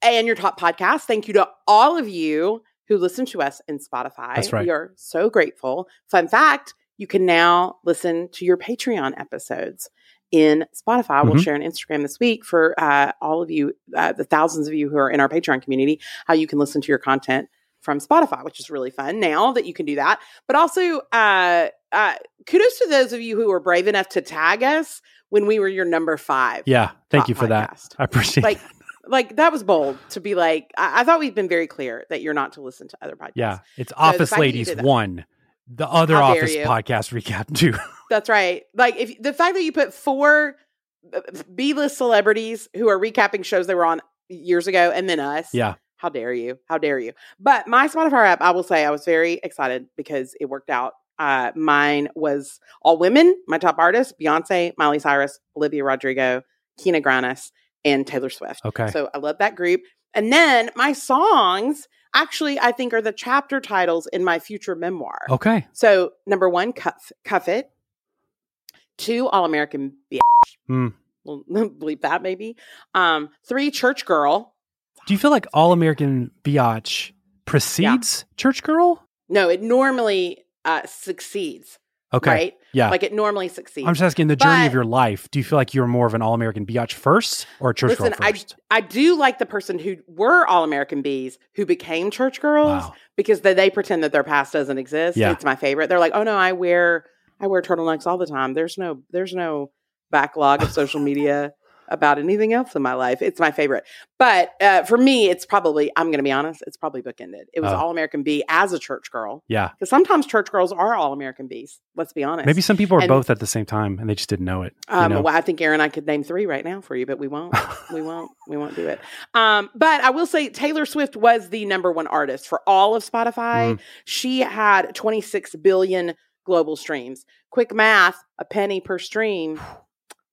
and your top podcasts. Thank you to all of you who listen to us in Spotify. That's right. We are so grateful. Fun fact: you can now listen to your Patreon episodes in Spotify. We'll Mhm. share an Instagram this week for uh, all of you, uh, the thousands of you who are in our Patreon community, how you can listen to your content from Spotify, which is really fun now that you can do that. But also, uh, uh, kudos to those of you who were brave enough to tag us when we were your number five. Yeah, thank you for that. I appreciate Like, it. like that was bold to be like. I, I thought we've been very clear that you're not to listen to other podcasts. Yeah, it's the Office that Ladies one, the other How Office podcast recap too. That's right. Like if the fact that you put four uh, B-list celebrities who are recapping shows they were on years ago and then us. yeah, How dare you? How dare you? But my Spotify app, I will say I was very excited because it worked out. Uh, mine was all women, my top artists, Beyonce, Miley Cyrus, Olivia Rodrigo, Kina Grannis, and Taylor Swift. okay. So I love that group. And then my songs actually, I think, are the chapter titles in my future memoir. okay. So number one, Cuff, Cuff It. Two, All American Bitch. Hmm. We'll bleep that maybe. Um, three, Church Girl. Do you feel like All American Biatch precedes Church Girl? No, it normally uh, succeeds. Okay. Right? Yeah. Like it normally succeeds. I'm just asking the journey of your life. Do you feel like you're more of an All American Biatch first or a Church Listen, Girl I first? I do like the person who were All American Bees who became Church Girls Wow. because they, they pretend that their past doesn't exist. Yeah. It's my favorite. They're like, oh no, I wear I wear turtlenecks all the time. There's no there's no backlog of social media about anything else in my life. It's my favorite. But uh, for me, it's probably I'm going to be honest. It's probably bookended. It was Oh. All American Bee as a church girl Yeah. because sometimes church girls are All American Bees. Let's be honest. Maybe some people are And- both at the same time and they just didn't know it. Um, know? well, I think Erin, I could name three right now for you, but we won't. we won't. We won't do it. Um, but I will say Taylor Swift was the number one artist for all of Spotify. Mm. She had 26 billion global streams. Quick math: a penny per stream.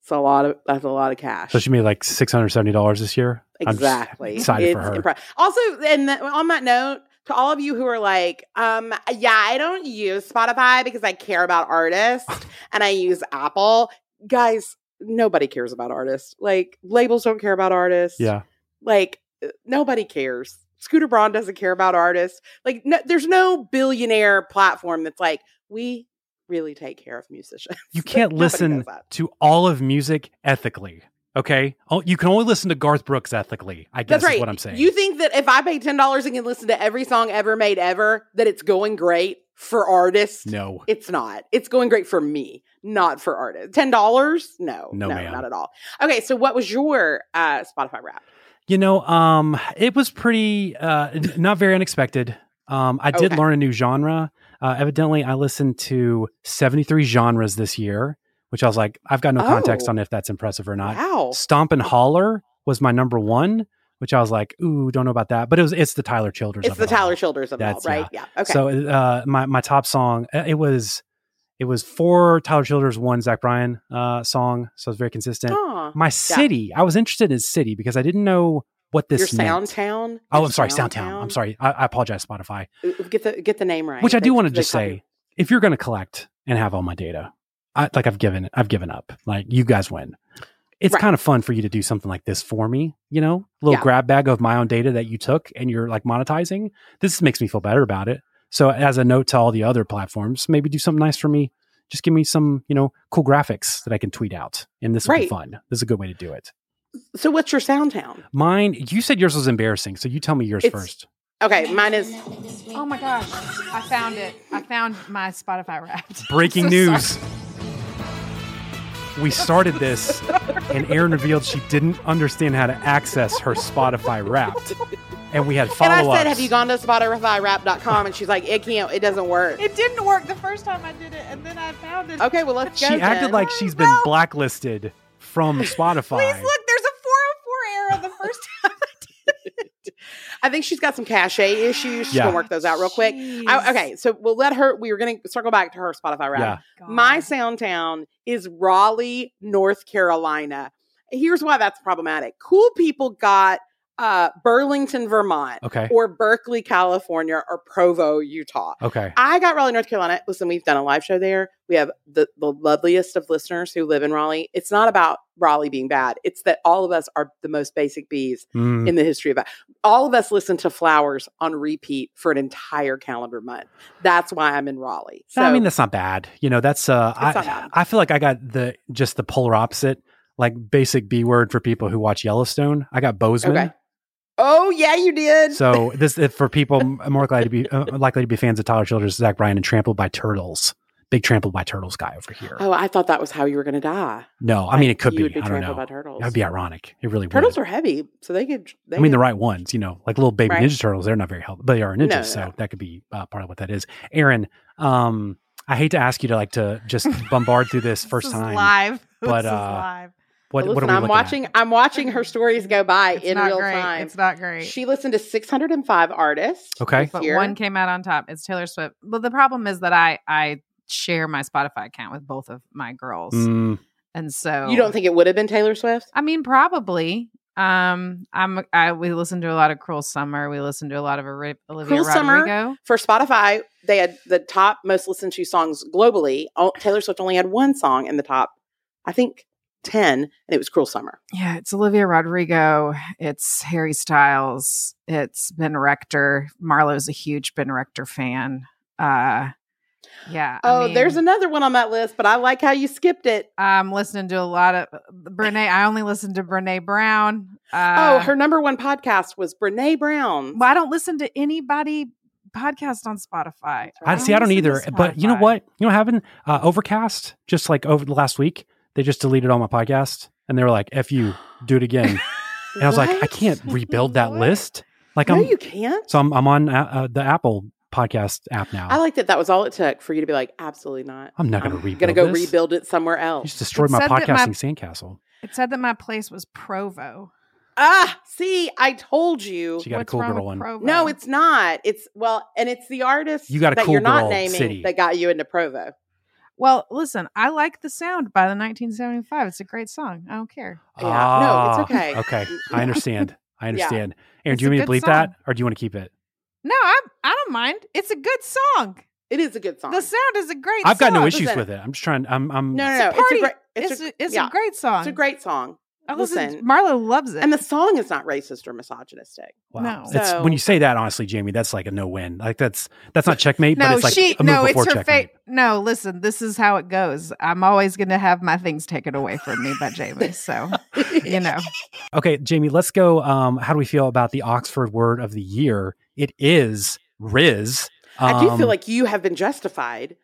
It's a lot of. That's a lot of cash. So she made like $670 this year. I'm just Exactly. excited for her. impre- also, and on that note, to all of you who are like, um, yeah, I don't use Spotify because I care about artists and I use Apple. Guys, nobody cares about artists. Like labels don't care about artists. Yeah. Like uh, nobody cares. Scooter Braun doesn't care about artists. Like no, there's no billionaire platform that's like we really take care of musicians. You can't listen to all of music ethically. Okay. Oh, you can only listen to Garth Brooks ethically. I guess That's right. is what I'm saying. You think that if I pay ten dollars and can listen to every song ever made ever, that it's going great for artists? no. It's not. It's going great for me, not for artists. Ten dollars? No, No, no, ma'am. not at all. Okay, so what was your uh, Spotify rap? You know, um, it was pretty uh, not very unexpected. Um, I did Okay. learn a new genre. Uh, evidently, I listened to 73 genres this year, which I was like, I've got no context Oh. on if that's impressive or not. Wow. Stomp and Holler was my number one, which I was like, ooh, don't know about that. But it was it's the Tyler Childers. It's of the it all. Tyler Childers of all, right? Yeah. Okay. So uh, my my top song uh, it was it was four Tyler Childers, one Zach Bryan uh, song. So it was very consistent. Aw. My city, I was interested in city because I didn't know what this your meant. Soundtown. Oh, I'm sorry, Soundtown. I'm sorry. I, I apologize, Spotify. Uh, Get the get the name right. Which I do want to just call say, if you're going to collect and have all my data, I, like I've given, I've given up. Like you guys win. It's Right. kind of fun for you to do something like this for me. You know, a little Yeah. grab bag of my own data that you took and you're like monetizing. This makes me feel better about it. So as a note to all the other platforms, maybe do something nice for me. Just give me some, you know, cool graphics that I can tweet out, and this will be fun. This is a good way to do it. So what's your sound town? Mine, you said yours was embarrassing, so you tell me yours It's- first. Okay, mine is Oh my gosh. I found it. I found my Spotify wrapped. Breaking So news. We started this, and Erin revealed she didn't understand how to access her Spotify Wrapped, and we had And follow I said, "Have you gone to SpotifyRap.com?" And she's like, "It can't. It doesn't work." It didn't work the first time I did it, and then I found it. Okay, well let's go. She acted then. like she's been blacklisted from Spotify. Please look, there's a 404 error the first time I. I think she's got some cachet issues. She's Yeah. gonna work those out real quick. I- okay, so we'll let her. We were gonna circle back to her Spotify rap. Yeah. My Soundtown is Raleigh, North Carolina. Here's why that's problematic. Cool people got uh, Burlington, Vermont, Okay. or Berkeley, California, or Provo, Utah. Okay. I got Raleigh, North Carolina. Listen, we've done a live show there. We have the, the loveliest of listeners who live in Raleigh. It's not about Raleigh being bad. It's that all of us are the most basic bees Mm. in the history of it. All of us listen to Flowers on repeat for an entire calendar month. That's why I'm in Raleigh. So I mean, that's not bad. You know, that's uh, I. I feel like I got the just the polar opposite, like basic B word for people who watch Yellowstone. I got Bozeman. okay. Oh yeah, you did. So this if for people more likely to be uh, likely to be fans of Tyler Childers, Zach Bryan, and Trampled by Turtles. Big Trampled by Turtles guy over here. oh, I thought that was how you were going to die. no, I mean it could You be. would be I don't trampled know. by turtles. That'd be ironic. It really would. Turtles would. are heavy, so they could. They I mean, could- the right ones, you know, like little baby Right. Ninja Turtles. They're not very healthy, but they are ninjas, No, no, so no. that could be uh, part of what that is. Erin, um, I hate to ask you to like to just bombard through this first This is time. live. but, this uh, is live. What, Well, what are listen, we I'm looking at? watching. I'm watching her stories go by It's in not real great. time. It's not great. She listened to 605 artists. Okay. this but year. one came out on top. It's Taylor Swift. But the problem is that I I share my Spotify account with both of my girls, Mm, and so You don't think it would have been Taylor Swift? I mean, probably. Um, I'm. I we listened to a lot of Cruel Summer. We listened to a lot of Ori- Olivia Cruel Summer? Rodrigo. For Spotify, they had the top most listened to songs globally. Oh, Taylor Swift only had one song in the top, I think, 10, and it was Cruel Summer. Yeah, it's Olivia Rodrigo. It's Harry Styles. It's Ben Rector. Marlo's a huge Ben Rector fan. Uh, yeah. I Oh, there's another one on that list, but I like how you skipped it. I'm listening to a lot of Brene. I only listen to Brene Brown. oh, Uh, her number one podcast was Brene Brown. Well, I don't listen to anybody podcast on Spotify. I see. I don't listen either. But you know what? You know what happened? Uh, Overcast, just like over the last week, they just deleted all my podcasts, and they were like, "F you, do it again." And I was like, I can't rebuild that list. Like No, I'm, you can't. so I'm, I'm on uh, uh, the Apple podcast app now. I like that. That was all it took for you to be like, absolutely not. I'm not gonna rebuild. Gonna go this. rebuild it somewhere else. you else. just destroyed It my said that my- podcasting sandcastle. It said that my place was Provo. Ah, see, I told you. She got What's a cool girl with one. Provo? No, it's not. It's well, and it's the artist You got a that cool you're not girl naming city. that got you into Provo. Well, listen, I like the sound by the 1975. It's a great song. I don't care. Yeah. No, Ah, it's okay. Okay, I understand. I Yeah. understand. Erin, It's do you want me to good bleep that, or do you want to keep it? No, I'm, I don't mind. It's a good song. It is a good song. The sound is a great I've got no issues Listen. with it. I'm just trying. I'm. I'm. no, no, It's no. a party. It's a great. It's, It's, a, a, it's yeah, a great song. It's a great song. I listen, listen. Marlo loves it. And the song is not racist or misogynistic. Wow. No. It's, So- when you say that, honestly, Jamie, that's like a no win. Like that's that's not checkmate, but no, it's like she a move no, it's her checkmate. fate. No, listen, this is how it goes. I'm always going to have my things taken away from me by Jamie. So, you know, Okay, Jamie, let's go. Um, how do we feel about the Oxford Word of the Year? It is Rizz. I do Um, feel like you have been justified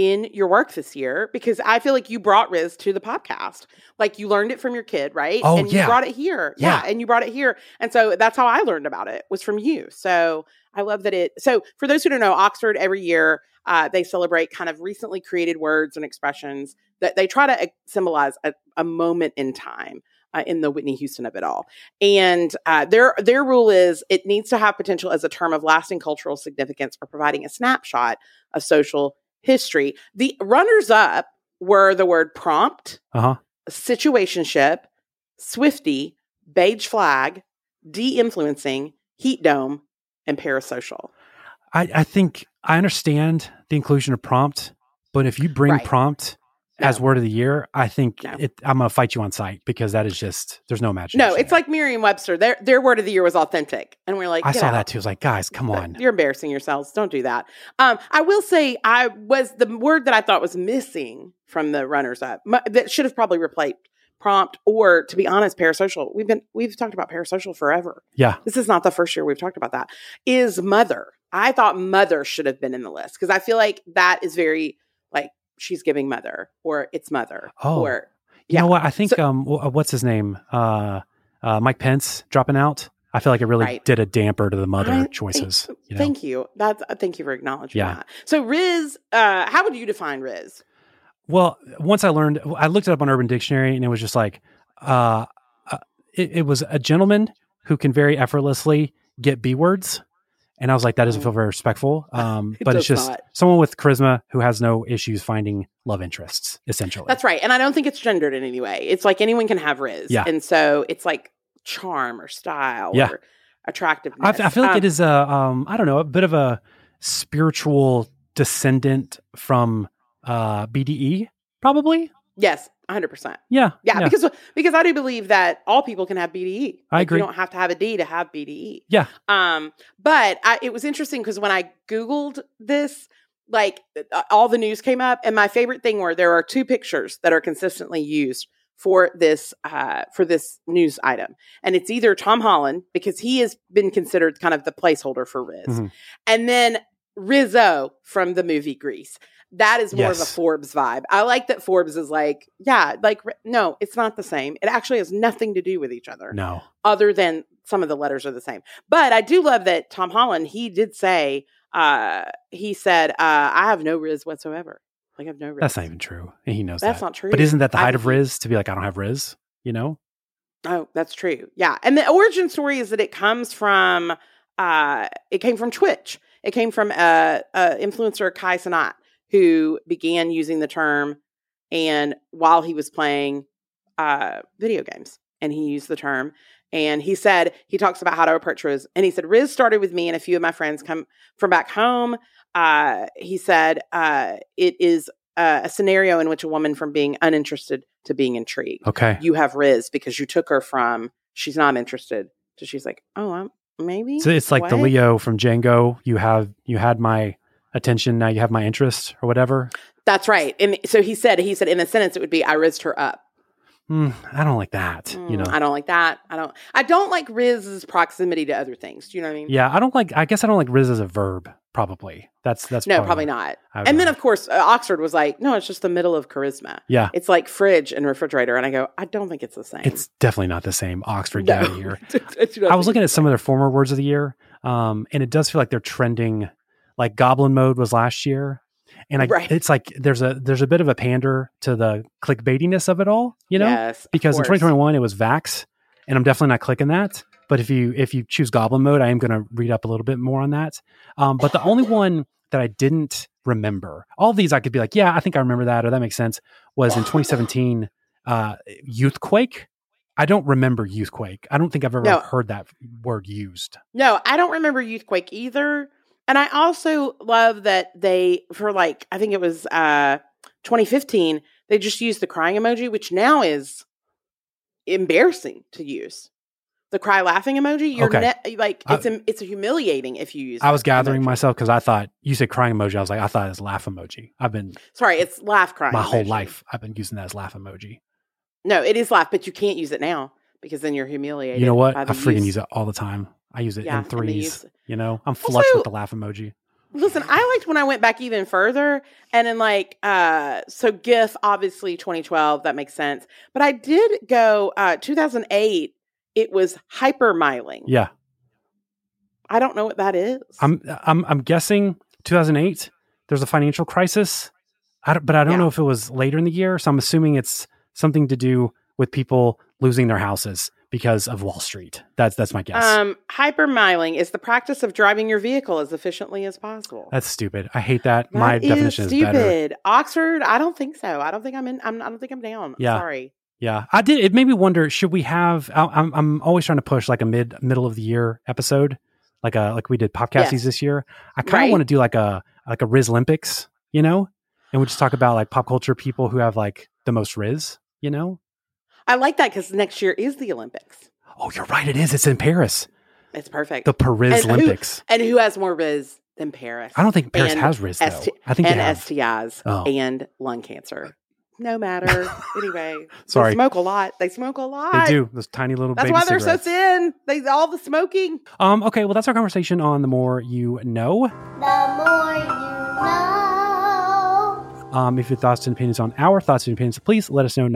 in your work this year because I feel like you brought Rizz to the podcast. Like you learned it from your kid, right? Oh, and yeah. you brought it here. Yeah. Yeah. And you brought it here. And so that's how I learned about it was from you. So I love that it so for those who don't know, Oxford every year uh, they celebrate kind of recently created words and expressions that they try to uh, symbolize a, a moment in time. Uh, in the Whitney Houston of it all, and uh, their their rule is it needs to have potential as a term of lasting cultural significance or providing a snapshot of social history. The runners up were the word prompt, Uh-huh. situationship, Swiftie, beige flag, de-influencing, heat dome, and parasocial. I, I think I understand the inclusion of prompt, but if you bring Right. prompt as word of the year, I think No. it, I'm gonna fight you on sight because that is just there's no imagination. No, it's there. like Merriam-Webster. Their their word of the year was authentic, and we're like, I saw out. that too. I was like, guys, come on. You're embarrassing yourselves. Don't do that. Um, I will say I was the word that I thought was missing from the runners up mu- that should have probably replaced prompt or to be honest, parasocial. We've been we've talked about parasocial forever. Yeah. This is not the first year we've talked about that. Is mother. I thought mother should have been in the list because I feel like that is very like she's giving mother or it's mother Oh. or You yeah. know what? I think So- um, what's his name? Uh, uh, Mike Pence dropping out. I feel like it really Right. did a damper to the mother I- choices. You know? Thank you. That's uh, thank you for acknowledging Yeah. that. So Rizz, uh, how would you define Rizz? Well, once I learned, I looked it up on Urban Dictionary, and it was just like, uh, uh, it, it was a gentleman who can very effortlessly get B words, and I was like, that doesn't feel very respectful. Um, It but it's just not. someone with charisma who has no issues finding love interests, essentially. That's right. And I don't think it's gendered in any way. It's like anyone can have Rizz. Yeah. And so it's like charm or style Yeah. or attractiveness. I, I feel like Um, it is a, um, I don't know, a bit of a spiritual descendant from uh, BDE, probably. Yes, 100%. Yeah, Yeah, because because I do believe that all people can have BDE. I Like, agree. You don't have to have a D to have BDE. yeah, Um, but I, it was interesting because when I Googled this, like uh, all the news came up, and my favorite thing were there are two pictures that are consistently used for this uh, for this news item, and it's either Tom Holland because he has been considered kind of the placeholder for Rizz, Mhm. and then Rizzo from the movie Grease. That is more of a Forbes vibe. I like that Forbes is like, yeah, like no, it's not the same. It actually has nothing to do with each other no, other than some of the letters are the same. But I do love that Tom Holland, he did say, uh, he said, uh, I have no Rizz whatsoever. Like, I have no Rizz. that's not even true. And he knows That's that. not true. But isn't that the I height of Rizz to be like, I don't have Rizz? You know? Oh, that's true. Yeah. And the origin story is that it comes from, uh, it came from Twitch. It came from uh, uh, influencer Kai Sanat, who began using the term and while he was playing uh, video games. And he used the term. And he said, he talks about how to approach Rizz. And he said, Rizz started with me and a few of my friends come from back home. Uh, he said, uh, it is uh, a scenario in which a woman from being uninterested to being intrigued Okay. you have Rizz because you took her from she's not interested to she's like, oh, I'm maybe. So it's like the Leo from Django. You have you had my attention, now you have my interest or whatever. That's right. And so he said, he said in a sentence it would be, I rizzed her up. Mm, I don't like that. you know. Mm, I don't like that. I don't. I don't like Rizz's proximity to other things. Do you know what I mean? yeah, I don't like. I guess I don't like Rizz as a verb. Probably that's that's No, probably not. And then of course uh, Oxford was like, no, it's just the middle of charisma. Yeah, It's like fridge and refrigerator. And I go, I don't think it's the same. it's definitely not the same. Oxford no. out of here. I I was looking at some of their former words of the year, um, and it does feel like they're trending. Like Goblin Mode was last year, and I, Right. it's like there's a there's a bit of a pander to the clickbaitiness of it all, you know, Yes, because in 2021 it was Vax, and I'm definitely not clicking that. But if you if you choose Goblin Mode, I am going to read up a little bit more on that. Um, but the only one that I didn't remember, all these I could be like, yeah, I think I remember that, or that makes sense, was in 2017, uh, Youthquake. I don't remember Youthquake. I don't think I've ever No. heard that word used. No, I don't remember Youthquake either. And I also love that they, for like, I think it was uh 2015, they just used the crying emoji, which now is embarrassing to use. The cry laughing emoji, you're Okay. ne- like it's em- it's humiliating if you use. I was gathering emoji. myself because I thought you said crying emoji. I was like, I thought it was laugh emoji. I've been Sorry, it's laugh crying. my whole life. I've been using that as laugh emoji. No, it is laugh, but you can't use it now because then you're humiliated. You know what? I freaking use. use it all the time. I use it Yeah, in threes. You know, I'm flush Also- with the laugh emoji. Listen, I liked when I went back even further and in like uh so GIF obviously 2012 that makes sense. But I did go uh 2008 it was hypermiling. Yeah, I don't know what that is. I'm I'm I'm guessing 2008. There's a financial crisis, I but I don't Yeah. know if it was later in the year. So I'm assuming it's something to do with people losing their houses because of Wall Street. That's that's my guess. Um hypermiling is the practice of driving your vehicle as efficiently as possible. that's stupid. I hate that. That my is definition is better. stupid. Oxford, I don't think so. I don't think I'm in I'm I don't think I'm down. Yeah. Sorry. Yeah, I did. It made me wonder: should we have? I- I'm I'm always trying to push like a mid middle of the year episode, like a like we did podcasties Yes. this year. I kind of Right. want to do like a like a Rizz Olympics, you know, and we just talk about like pop culture people who have like the most Rizz, you know. I like that cuz next year is the Olympics. Oh, you're right. It is. It's in Paris. It's perfect. The Paris And who- Olympics. and who has more Rizz than Paris? I don't think Paris and has Rizz though. ST I think they and. STIs Oh. and lung cancer. No matter. anyway, Sorry. they smoke a lot. They smoke a lot. They do those tiny little. That's baby why they're cigarettes. so thin. They all the smoking. Um. Okay. Well, that's our conversation on the more you know. The more you know. Um, if your thoughts and opinions on our thoughts and opinions, please let us know at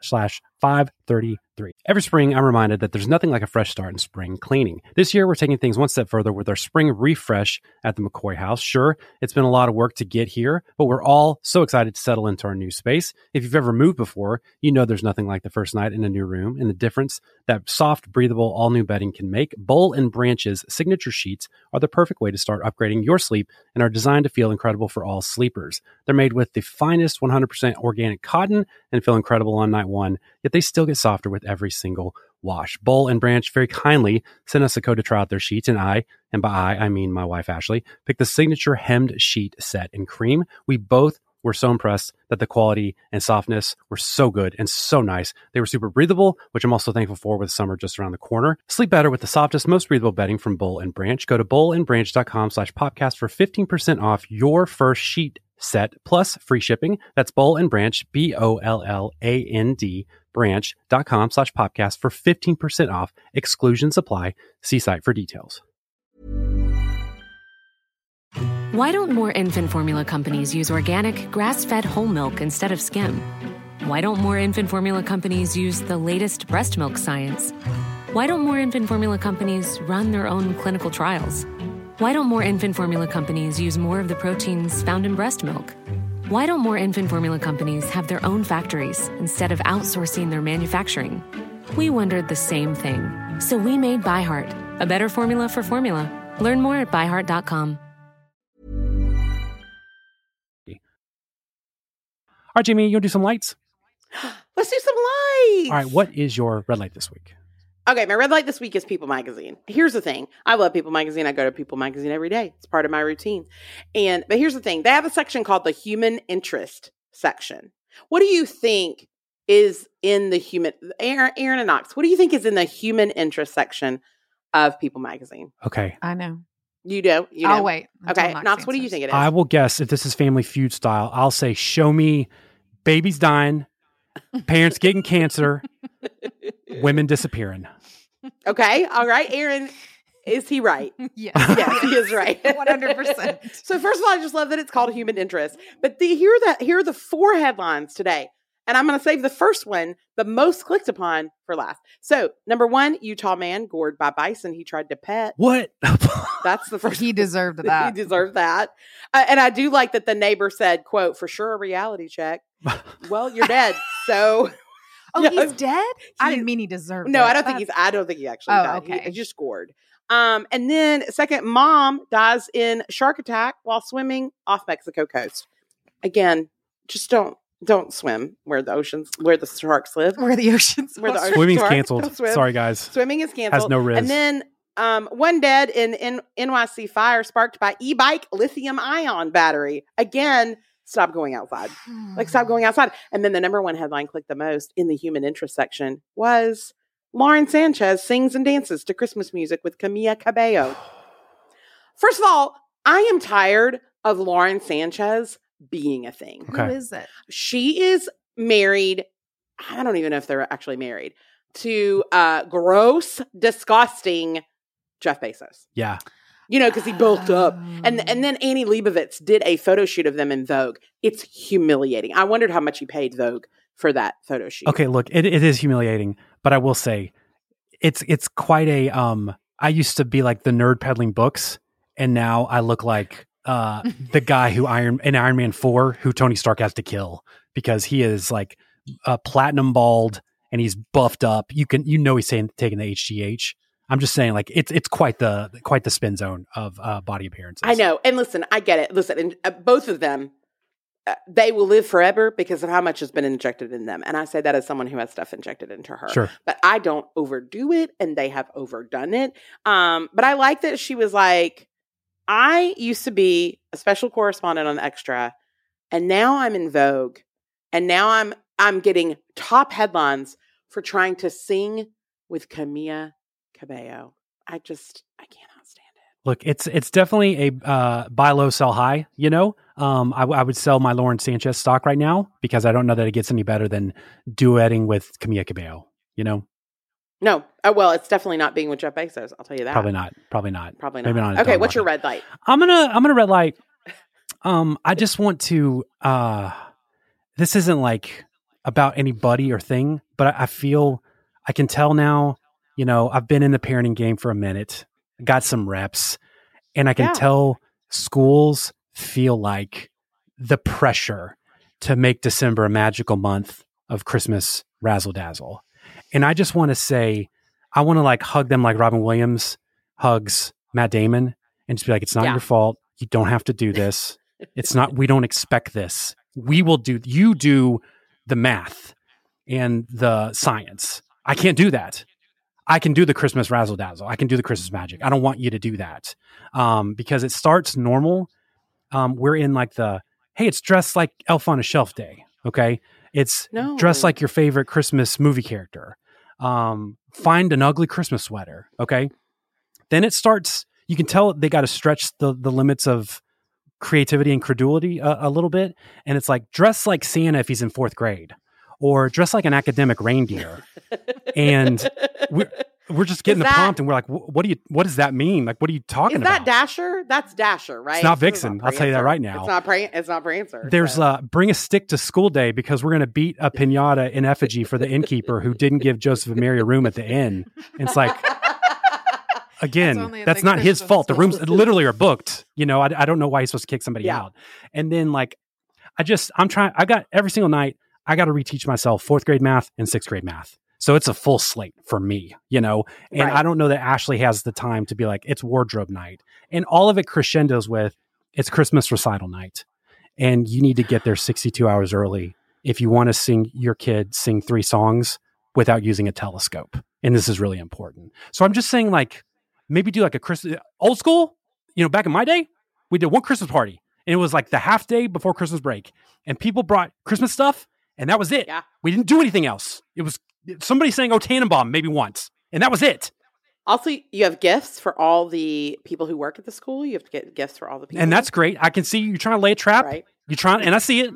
slash 533. Every spring, I'm reminded that there's nothing like a fresh start in spring cleaning. This year, we're taking things one step further with our spring refresh at the McCoy House. Sure, it's been a lot of work to get here, but we're all so excited to settle into our new space. If you've ever moved before, you know there's nothing like the first night in a new room and the difference that soft, breathable, all new bedding can make. Boll and Branch's signature sheets are the perfect way to start upgrading your sleep and are designed to feel incredible for all sleepers. They're made with the finest 100% organic cotton and feel incredible on night one, yet they still get softer with every single wash. Boll and Branch very kindly sent us a code to try out their sheets, and I, and by I, I mean my wife Ashley, picked the signature hemmed sheet set in cream. We both were so impressed that the quality and softness were so good and so nice. They were super breathable, which I'm also thankful for with summer just around the corner. Sleep better with the softest, most breathable bedding from Boll and Branch. Go to bollandbranch.com slash podcast for 15% off your first sheet set plus free shipping. That's Boll and Branch, B O L L A N D branch.com slash podcast for 15% off. Exclusions apply. See site for details. Why don't more infant formula companies use organic, grass fed whole milk instead of skim? Why don't more infant formula companies use the latest breast milk science? Why don't more infant formula companies run their own clinical trials? Why don't more infant formula companies use more of the proteins found in breast milk? Why don't more infant formula companies have their own factories instead of outsourcing their manufacturing? We wondered the same thing. So we made ByHeart, a better formula for formula. Learn more at byheart.com. All right, Jamie, you want to do some lights? Let's do some lights. All right, what is your red light this week? Okay, my red light this week is People Magazine. Here's the thing. I love People Magazine. I go to People Magazine every day. It's part of my routine. And but here's the thing. They have a section called the human interest section. What do you think is in the human Erin, Erin and Knox, what do you think is in the human interest section of People Magazine? Okay. I know. You do? You know? I'll wait. Okay, Knox, what do you think it is? I will guess if this is Family Feud style, I'll say, show me babies dying, parents getting cancer, women disappearing. okay, all right. Erin, is he right? Yes. Yes, he is right. 100%. So first of all, I just love that it's called human interest. But the, here are the here are the four headlines today. And I'm going to save the first one, the most clicked upon, for last. So, number one, Utah man gored by bison he tried to pet. What? That's the first. He deserved that. he deserved that. Uh, and I do like that the neighbor said, "quote For sure, a reality check." well, you're dead. So Oh, Yeah. he's dead? I didn't mean he deserved it. no, it. I don't think he's. I don't think he actually Oh, died. Okay. He, just scored. Um, and then second, mom dies in shark attack while swimming off Mexico coast. Again, just don't Don't swim where the oceans, where the sharks live. Where the oceans Where the are. ocean- Swimming's Sorry, canceled. don't swim. Sorry, guys. Swimming is canceled. Has no rizz. And then um, one dead in, in NYC fire sparked by e-bike lithium ion battery. Again, stop going outside. Like stop going outside. And then the number one headline clicked the most in the human interest section was Lauren Sanchez sings and dances to Christmas music with Camila Cabello. First of all, I am tired of Lauren Sanchez being a thing. Who Okay. is it? She is married. I don't even know if they're actually married to uh gross, disgusting Jeff Bezos. Yeah. You know, because he bulked up. And and then Annie Leibovitz did a photo shoot of them in Vogue. It's humiliating. I wondered how much he paid Vogue for that photo shoot. Okay, look, it, it is humiliating, but I will say it's it's quite a um I used to be like the nerd peddling books and now I look like uh the guy who Iron in Iron Man 4 who Tony Stark has to kill because he is like a platinum bald and he's buffed up. You can you know he's saying, taking the HGH. I'm just saying like it's it's quite the quite the spin zone of uh body appearances. I know. And listen, I get it. Listen, and uh, both of them, uh, they will live forever because of how much has been injected in them. And I say that as someone who has stuff injected into her. Sure. But I don't overdo it, and they have overdone it. Um, but I like that she was like, I used to be a special correspondent on Extra, and now I'm in Vogue, and now I'm I'm getting top headlines for trying to sing with Camila Cabello. I just I cannot stand it. Look, it's it's definitely a uh, buy low, sell high. You know, um, I, I would sell my Lauren Sanchez stock right now because I don't know that it gets any better than duetting with Camila Cabello. You know, No, oh, well, it's definitely not being with Jeff Bezos. I'll tell you that. probably not. Probably not. Probably not. Maybe not. Okay, what's your red light? I'm gonna I'm gonna red light. Um, I just want to. uh This isn't like about anybody or thing, but I, I feel I can tell now. You know, I've been in the parenting game for a minute, got some reps, and I can Yeah. tell schools feel like the pressure to make December a magical month of Christmas razzle dazzle. And I just want to say, I want to like hug them like Robin Williams hugs Matt Damon and just be like, it's not Yeah. your fault. You don't have to do this. it's not, we don't expect this. We will do, you do the math and the science. I can't do that. I can do the Christmas razzle dazzle. I can do the Christmas magic. I don't want you to do that um, because it starts normal. Um, we're in like the hey, it's dressed like Elf on a Shelf day. Okay, it's No. dressed like your favorite Christmas movie character. Um, find an ugly Christmas sweater. Okay, then it starts. You can tell they got to stretch the the limits of creativity and credulity a, a little bit, and it's like dress like Santa if he's in fourth grade, or dress like an academic reindeer. and we're, we're just getting Is the that- prompt, and we're like, "What do you? What does that mean? Like, what are you talking about? Is that? Dasher? That's Dasher, right? It's not It's Vixen. I'll tell you that right now. It's not Pran- It's not Prancer. There's so. uh, bring a stick to school day because we're going to beat a pinata in effigy for the innkeeper who didn't give Joseph and Mary a room at the inn. And it's like, again, only that's, not his fault. The rooms literally are booked. You know, I, I don't know why he's supposed to kick somebody Yeah. out. And then like, I just, I'm trying, I got every single night, I got to reteach myself fourth grade math and sixth grade math. So it's a full slate for me, you know, and Right. I don't know that Ashley has the time to be like, it's wardrobe night. And all of it crescendos with, it's Christmas recital night. And you need to get there 62 hours early if you want to sing your kid sing three songs without using a telescope. And this is really important. So I'm just saying, like, maybe do like a Christmas old school. You know, back in my day, we did one Christmas party, and it was like the half day before Christmas break, and people brought Christmas stuff, and that was it. Yeah. We didn't do anything else. It was somebody saying "Oh Tannenbaum" maybe once, and that was it. Also, you have gifts for all the people who work at the school. You have to get gifts for all the people, And that's great. I can see you trying to lay a trap. right. You're trying, and I see it.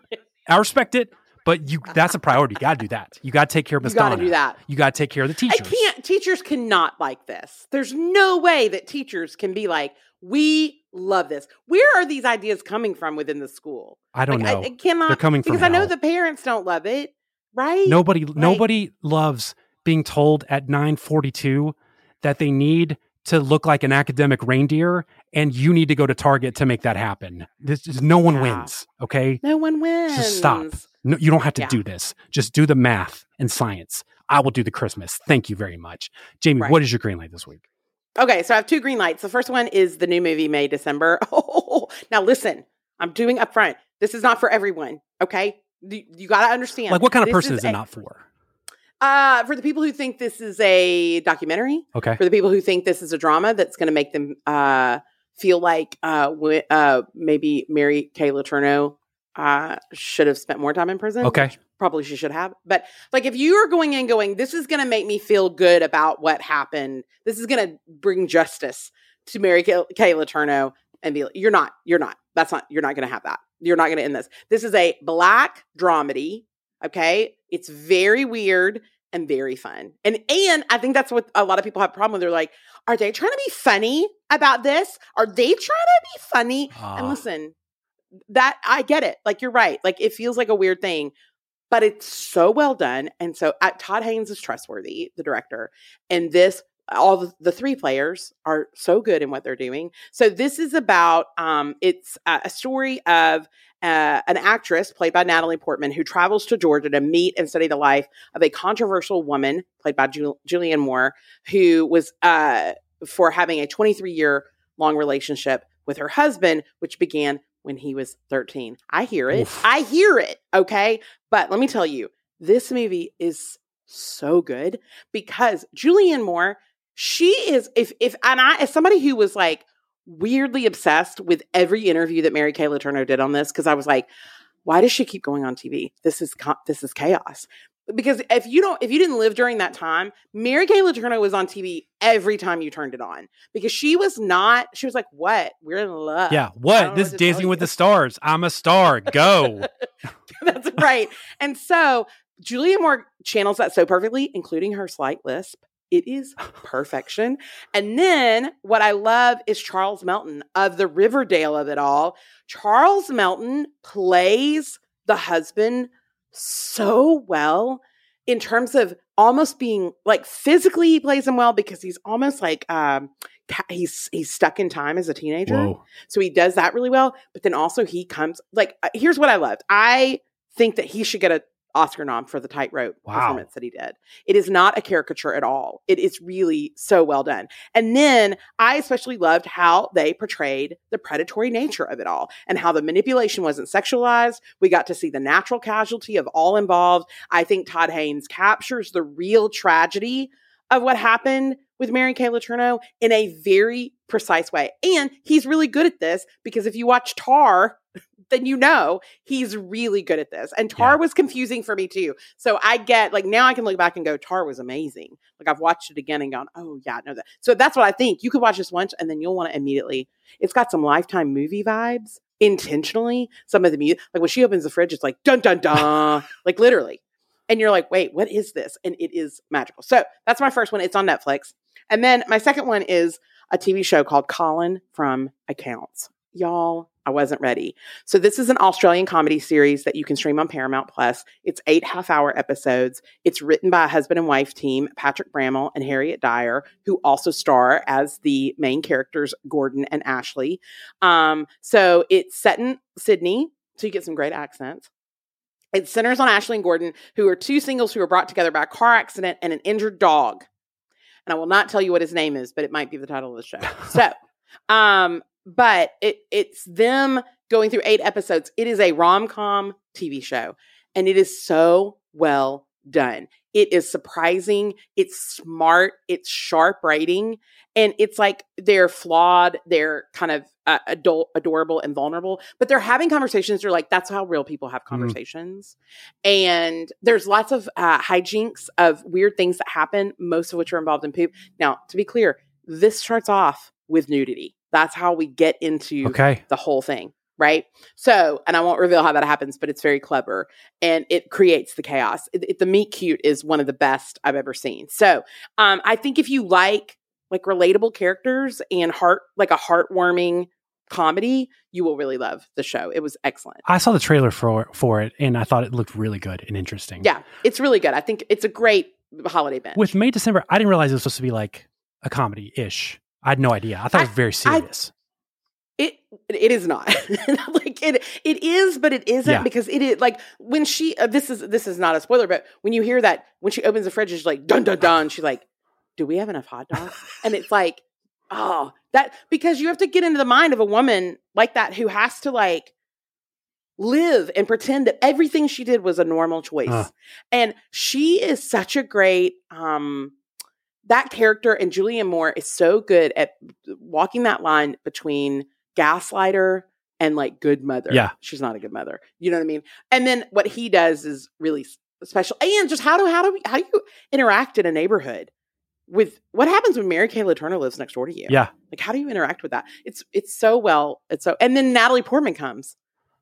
I respect it. But you that's a priority. You got to do that. You got to take care of You got to do that. You got to take care of the teachers. I can't. Teachers cannot like this. There's no way that teachers can be like, "We love this." Where are these ideas coming from within the school? I don't Like, know. I, I cannot. They're coming from because I know hell. the parents don't love it, right? Nobody nobody loves being told at 942 that they need to look like an academic reindeer and you need to go to Target to make that happen. This is no one Yeah. wins, okay? No one wins. Just stop. No, you don't have to Yeah. do this. Just do the math and science. I will do the Christmas. Thank you very much. Jamie, Right. what is your green light this week? Okay, so I have two green lights. The first one is the new movie May December. Oh, now listen, I'm doing upfront. This is not for everyone. Okay, You, you got to understand. Like, what kind of this person is, it a- not for? Uh, for the people who think this is a documentary, Okay. for the people who think this is a drama that's going to make them uh, feel like uh, wi- uh, maybe Mary Kay Letourneau uh, should have spent more time in prison. Okay. Probably she should have. But like if you are going in going, this is going to make me feel good about what happened. This is going to bring justice to Mary Kay, Kay Letourneau and be like, you're not, you're not. That's not, you're not going to have that. You're not going to end this. This is a black dramedy. Okay. It's very weird and very fun. And and I think that's what a lot of people have a problem with. They're like, are they trying to be funny about this? Are they trying to be funny? And Ah. listen, that I get it. Like you're right. Like it feels like a weird thing, but it's so well done. And so uh, Todd Haynes is trustworthy, the director. And this all the, the three players are so good in what they're doing. So this is about um it's uh, a story of uh, an actress played by Natalie Portman who travels to Georgia to meet and study the life of a controversial woman played by Jul- Julianne Moore who was uh for having a 23 year long relationship with her husband which began when he was 13. I hear it. Oof. I hear it, okay? But let me tell you, this movie is so good because Julianne Moore, she is if if and I as somebody who was like weirdly obsessed with every interview that Mary Kay Letourneau did on this because I was like, why does she keep going on TV? This is this is chaos. Because if you don't, if you didn't live during that time, Mary Kay Letourneau was on TV every time you turned it on because she was not. She was like, "What? We're in love." Yeah. What? This what Dancing with the Stars. I'm a star. Go. That's right. And so Julianne Moore channels that so perfectly, including her slight lisp. It is perfection. And then what I love is Charles Melton of the Riverdale of it all. Charles Melton plays the husband so well in terms of almost being like physically he plays him well because he's almost like um he's he's stuck in time as a teenager. Whoa. So he does that really well. But then also he comes like uh, here's what I loved. I think that he should get a Oscar nom for the tightrope Wow. performance that he did. It is not a caricature at all. It is really so well done. And then I especially loved how they portrayed the predatory nature of it all and how the manipulation wasn't sexualized. We got to see the natural casualty of all involved. I think Todd Haynes captures the real tragedy of what happened with Mary Kay Letourneau in a very precise way. And he's really good at this because if you watch Tar, then you know he's really good at this. And Tar Yeah. was confusing for me too. So I get like now I can look back and go, Tar was amazing. Like I've watched it again and gone, oh yeah, I know that. So that's what I think. You could watch this once and then you'll want to immediately. It's got some lifetime movie vibes intentionally. Some of the music, like when she opens the fridge, it's like dun dun dun, like literally. And you're like, wait, what is this? And it is magical. So that's my first one. It's on Netflix. And then my second one is a TV show called Colin from Accounts. Y'all, I wasn't ready. So this is an Australian comedy series that you can stream on Paramount Plus. It's eight half-hour episodes. It's written by a husband and wife team, Patrick Brammall and Harriet Dyer, who also star as the main characters, Gordon and Ashley. Um, so it's set in Sydney, so you get some great accents. It centers on Ashley and Gordon, who are two singles who are brought together by a car accident and an injured dog. And I will not tell you what his name is, but it might be the title of the show. So, um, but it it's them going through eight episodes. It is a rom com TV show, and it is so well done. It is surprising. It's smart. It's sharp writing, and it's like they're flawed. They're kind of uh, adult, adorable, and vulnerable, but they're having conversations. They're like, that's how real people have conversations. And there's lots of uh, hijinks of weird things that happen, most of which are involved in poop. Now, to be clear, this starts off with nudity. That's how we get into Okay. the whole thing, right? So, and I won't reveal how that happens, but it's very clever and it creates the chaos. It, it- the meet cute is one of the best I've ever seen. So, um, I think if you like like relatable characters and heart like a heartwarming comedy, you will really love the show. It was excellent. I saw the trailer for for it and I thought it looked really good and interesting. Yeah, it's really good. I think it's a great holiday binge. With May December, I didn't realize it was supposed to be like a comedy ish. I had no idea. I thought it was very serious. It it is not like it it is, but it isn't Yeah. because it is like when she uh, this is this is not a spoiler, but when you hear that when she opens the fridge, she's like dun dun dun. She's like, "Do we have enough hot dogs?" And it's like, oh, that because you have to get into the mind of a woman like that who has to like live and pretend that everything she did was a normal choice. Uh. And she is such a great um that character and Julianne Moore is so good at walking that line between gaslighter and like good mother. Yeah. She's not a good mother. You know what I mean? And then what he does is really special. And just how do how do we how do you interact in a neighborhood with what happens when Mary Kay Turner lives next door to you? Yeah. Like how do you interact with that? It's it's so well. It's so and then Natalie Portman comes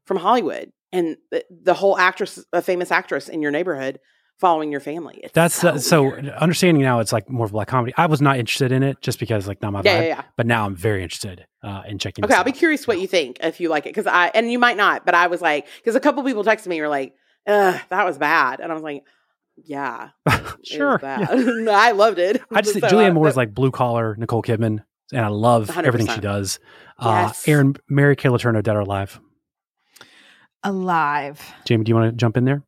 from Hollywood and the, the whole actress, a famous actress in your neighborhood, following your family. It's That's so, so, so understanding now it's like more of a black comedy. I was not interested in it just because like not my Yeah, vibe. yeah, yeah. But now I'm very interested uh, in checking. Okay, this I'll be curious what you think if you like it because I and you might not, but I was like because a couple people texted me and were like, "Ugh, that was bad," and I was like, "Yeah, sure. yeah. I loved it." I just So, Julianne uh, Moore is like blue collar Nicole Kidman, and I love everything she 100%. does. Uh, Erin, Mary Kay Letourneau, dead or alive. Alive. Jamie, do you want to jump in there?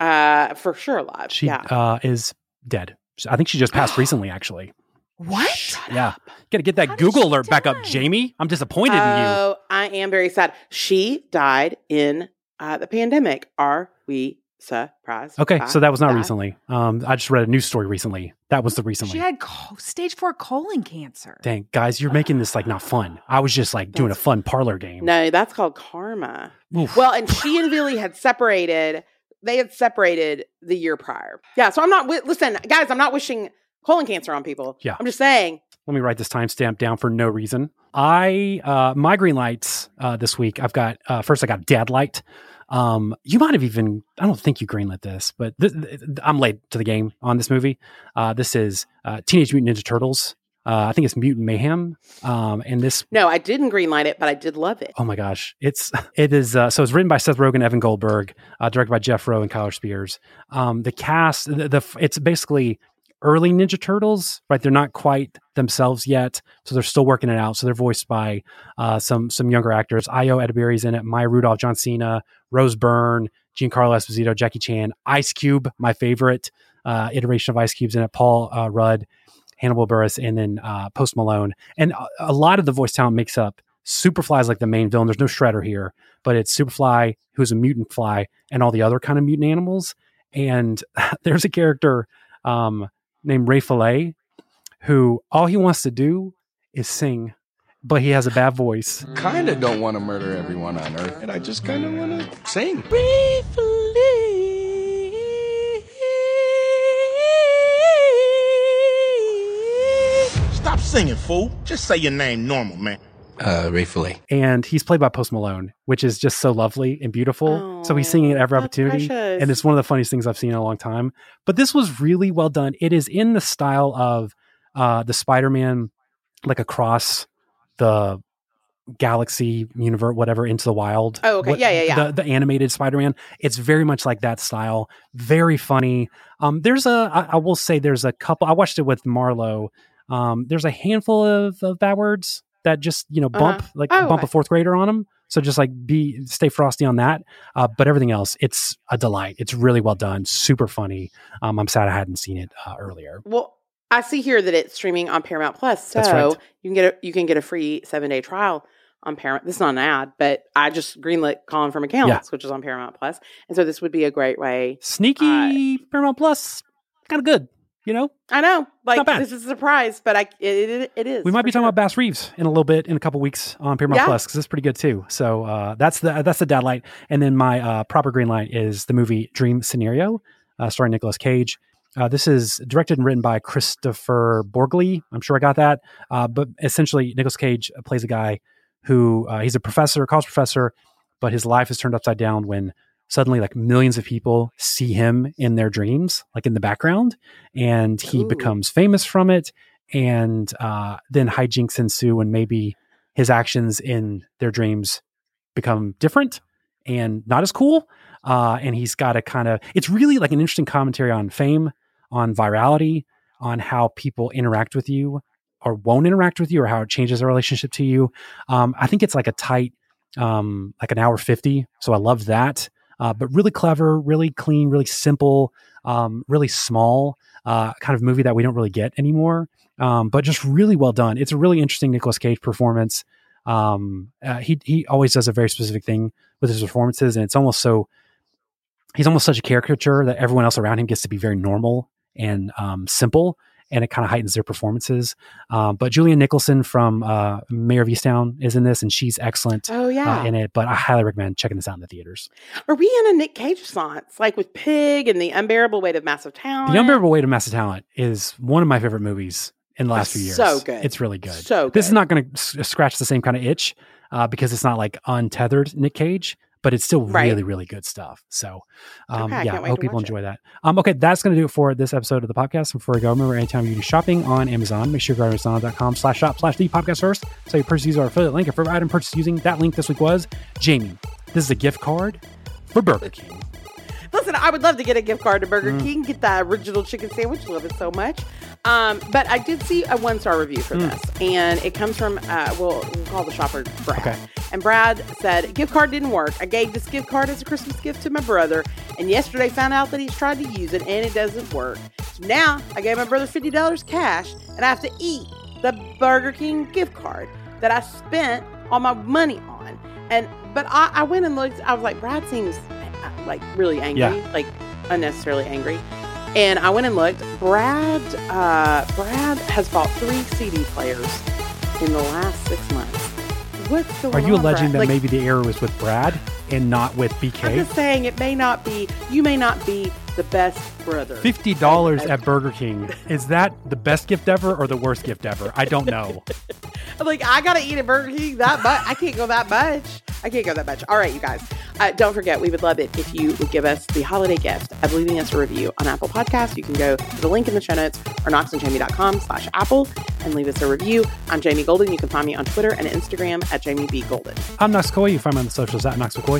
Uh, for sure alive. She yeah. uh, is dead. I think she just passed recently, actually. What? Yeah. Got to get that How Google alert back up. Jamie. I'm disappointed in you. Oh, I am very sad. She died in uh, the pandemic. Are we surprised? Okay, so that was not that? recently. Um, I just read a news story recently. That was the recently. She had co- stage four colon cancer. Dang, guys, you're making this like not fun. I was just like doing a fun parlor game. No, that's called karma. Oof. Well, and she and Billy had separated. They had separated the year prior. Yeah. So I'm not. wi- Listen, guys, I'm not wishing colon cancer on people. Yeah. I'm just saying. let me write this timestamp down for no reason. I uh my green lights uh this week. I've got uh first I got Dad Light. Um you might have even I don't think you greenlit this, but th- th- I'm late to the game on this movie. Uh this is uh Teenage Mutant Ninja Turtles. Uh I think it's Mutant Mayhem. Um and this No, I didn't greenlight it, but I did love it. Oh my gosh, it's it is uh, so it's written by Seth Rogen, Evan Goldberg, uh, directed by Jeff Rowe and Kyler Spears. Um, the cast, the, the it's basically early Ninja Turtles, right? They're not quite themselves yet, so they're still working it out. So they're voiced by uh, some some younger actors. Ayo Edebiri's in it, Maya Rudolph, John Cena, Rose Byrne, Giancarlo Esposito, Jackie Chan, Ice Cube, my favorite uh, iteration of Ice Cube's in it, Paul uh, Rudd. Hannibal Buress, and then uh, Post Malone, and a, a lot of the voice talent makes up Superfly is like the main villain. There's no Shredder here, but it's Superfly, who's a mutant fly, and all the other kind of mutant animals. And there's a character um, named Ray Fillet, who all he wants to do is sing, but he has a bad voice. Kinda don't want to murder everyone on Earth, and I just kinda want to sing. Stop singing, fool. Just say your name normal, man. Uh, Ray Fillet. And he's played by Post Malone, which is just so lovely and beautiful. so he's singing at every Oh, opportunity. precious. And it's one of the funniest things I've seen in a long time. But this was really well done. It is in the style of uh, the Spider Man, like across the galaxy universe, whatever, into the wild. Oh, okay. Yeah, yeah, yeah. The, the animated Spider Man. It's very much like that style. Very funny. Um, there's a, I, I will say, there's a couple. I watched it with Marlo. Um, there's a handful of, of bad words that just you know bump Uh-huh. like Oh, bump a fourth grader on them. So just like be stay frosty on that. Uh, but everything else, it's a delight. It's really well done, super funny. Um, I'm sad I hadn't seen it uh, earlier. Well, I see here that it's streaming on Paramount Plus, so right. you can get a you can get a free seven day trial on Paramount. This is not an ad, but I just greenlit Colin from Accounts, Yeah. which is on Paramount Plus. Plus, and so this would be a great way. Sneaky Paramount Plus, kind of good. You know, I know, like this is a surprise, but I it, it, it is. we might be talking sure. about Bass Reeves in a little bit in a couple weeks on Paramount Yeah. Plus because it's pretty good too. So uh, that's the that's the dad light, and then my uh, proper green light is the movie Dream Scenario, uh, starring Nicolas Cage. Uh, this is directed and written by Kristoffer Borgli. I'm sure I got that, uh, but essentially Nicolas Cage plays a guy who uh, he's a professor, a college professor, but his life is turned upside down when suddenly like millions of people see him in their dreams, like in the background, and he Ooh. becomes famous from it. And uh, then hijinks ensue, and maybe his actions in their dreams become different and not as cool. Uh, and he's got a kind of, it's really like an interesting commentary on fame, on virality, on how people interact with you or won't interact with you, or how it changes their relationship to you. Um, I think it's like a tight, um, like an hour 50. So I love that. Uh, but really clever, really clean, really simple, um, really small uh, kind of movie that we don't really get anymore. Um, but just really well done. It's a really interesting Nicolas Cage performance. Um, uh, he he always does a very specific thing with his performances, and it's almost so he's almost such a caricature that everyone else around him gets to be very normal and um, simple, and it kind of heightens their performances. Um, but Julianne Nicholson from uh, Mare of Easttown is in this, and she's excellent Oh yeah. uh, in it. But I highly recommend checking this out in the theaters. Are we in a Nick Cage response, like with Pig and the unbearable weight of massive talent? The Unbearable Weight of Massive Talent is one of my favorite movies in the last few years. So good. It's really good. So This is not going to s- scratch the same kind of itch uh, because it's not like untethered Nick Cage, but it's still Right. really, really good stuff. So, um, Okay, yeah, I hope people watch it. enjoy that. Um, okay, that's going to do it for this episode of the podcast. Before we go, remember anytime you do shopping on Amazon, make sure you go to amazon.com slash shop slash the podcast first. So you purchase our affiliate link. If for item purchase using that link this week was Jamie. This is a gift card for Burger King. Listen, I would love to get a gift card to Burger Mm. King, get that original chicken sandwich. Love it so much. Um, but I did see a one star review for Mm. this, and it comes from, uh, we'll, we'll call the shopper Brad. Okay. And Brad said, Gift card didn't work. I gave this gift card as a Christmas gift to my brother, and yesterday found out that he's tried to use it and it doesn't work. So now I gave my brother $50 cash, and I have to eat the Burger King gift card that I spent all my money on. And but I, I went and looked. I was like, Brad seems uh, like really angry, Yeah. like unnecessarily angry. And I went and looked. Brad, uh, Brad has bought three CD players in the last six months. What's going Are you alleging Brad? that Like, maybe the error was with Brad and not with BK. I'm just saying it may not be. You may not be the best brother. Fifty dollars at Burger King. Is that the best gift ever or the worst gift ever? I don't know. I'm like, I gotta eat at Burger King that much. I can't go that much. I can't go that much. All right, you guys. Uh, don't forget, we would love it if you would give us the holiday gift of leaving us a review on Apple Podcasts. You can go to the link in the show notes or knoxandjamie.com slash Apple and leave us a review. I'm Jamie Golden. You can find me on Twitter and Instagram at Jamie B. Golden. I'm Knox Coy. You can find me on the socials at Knox McCoy.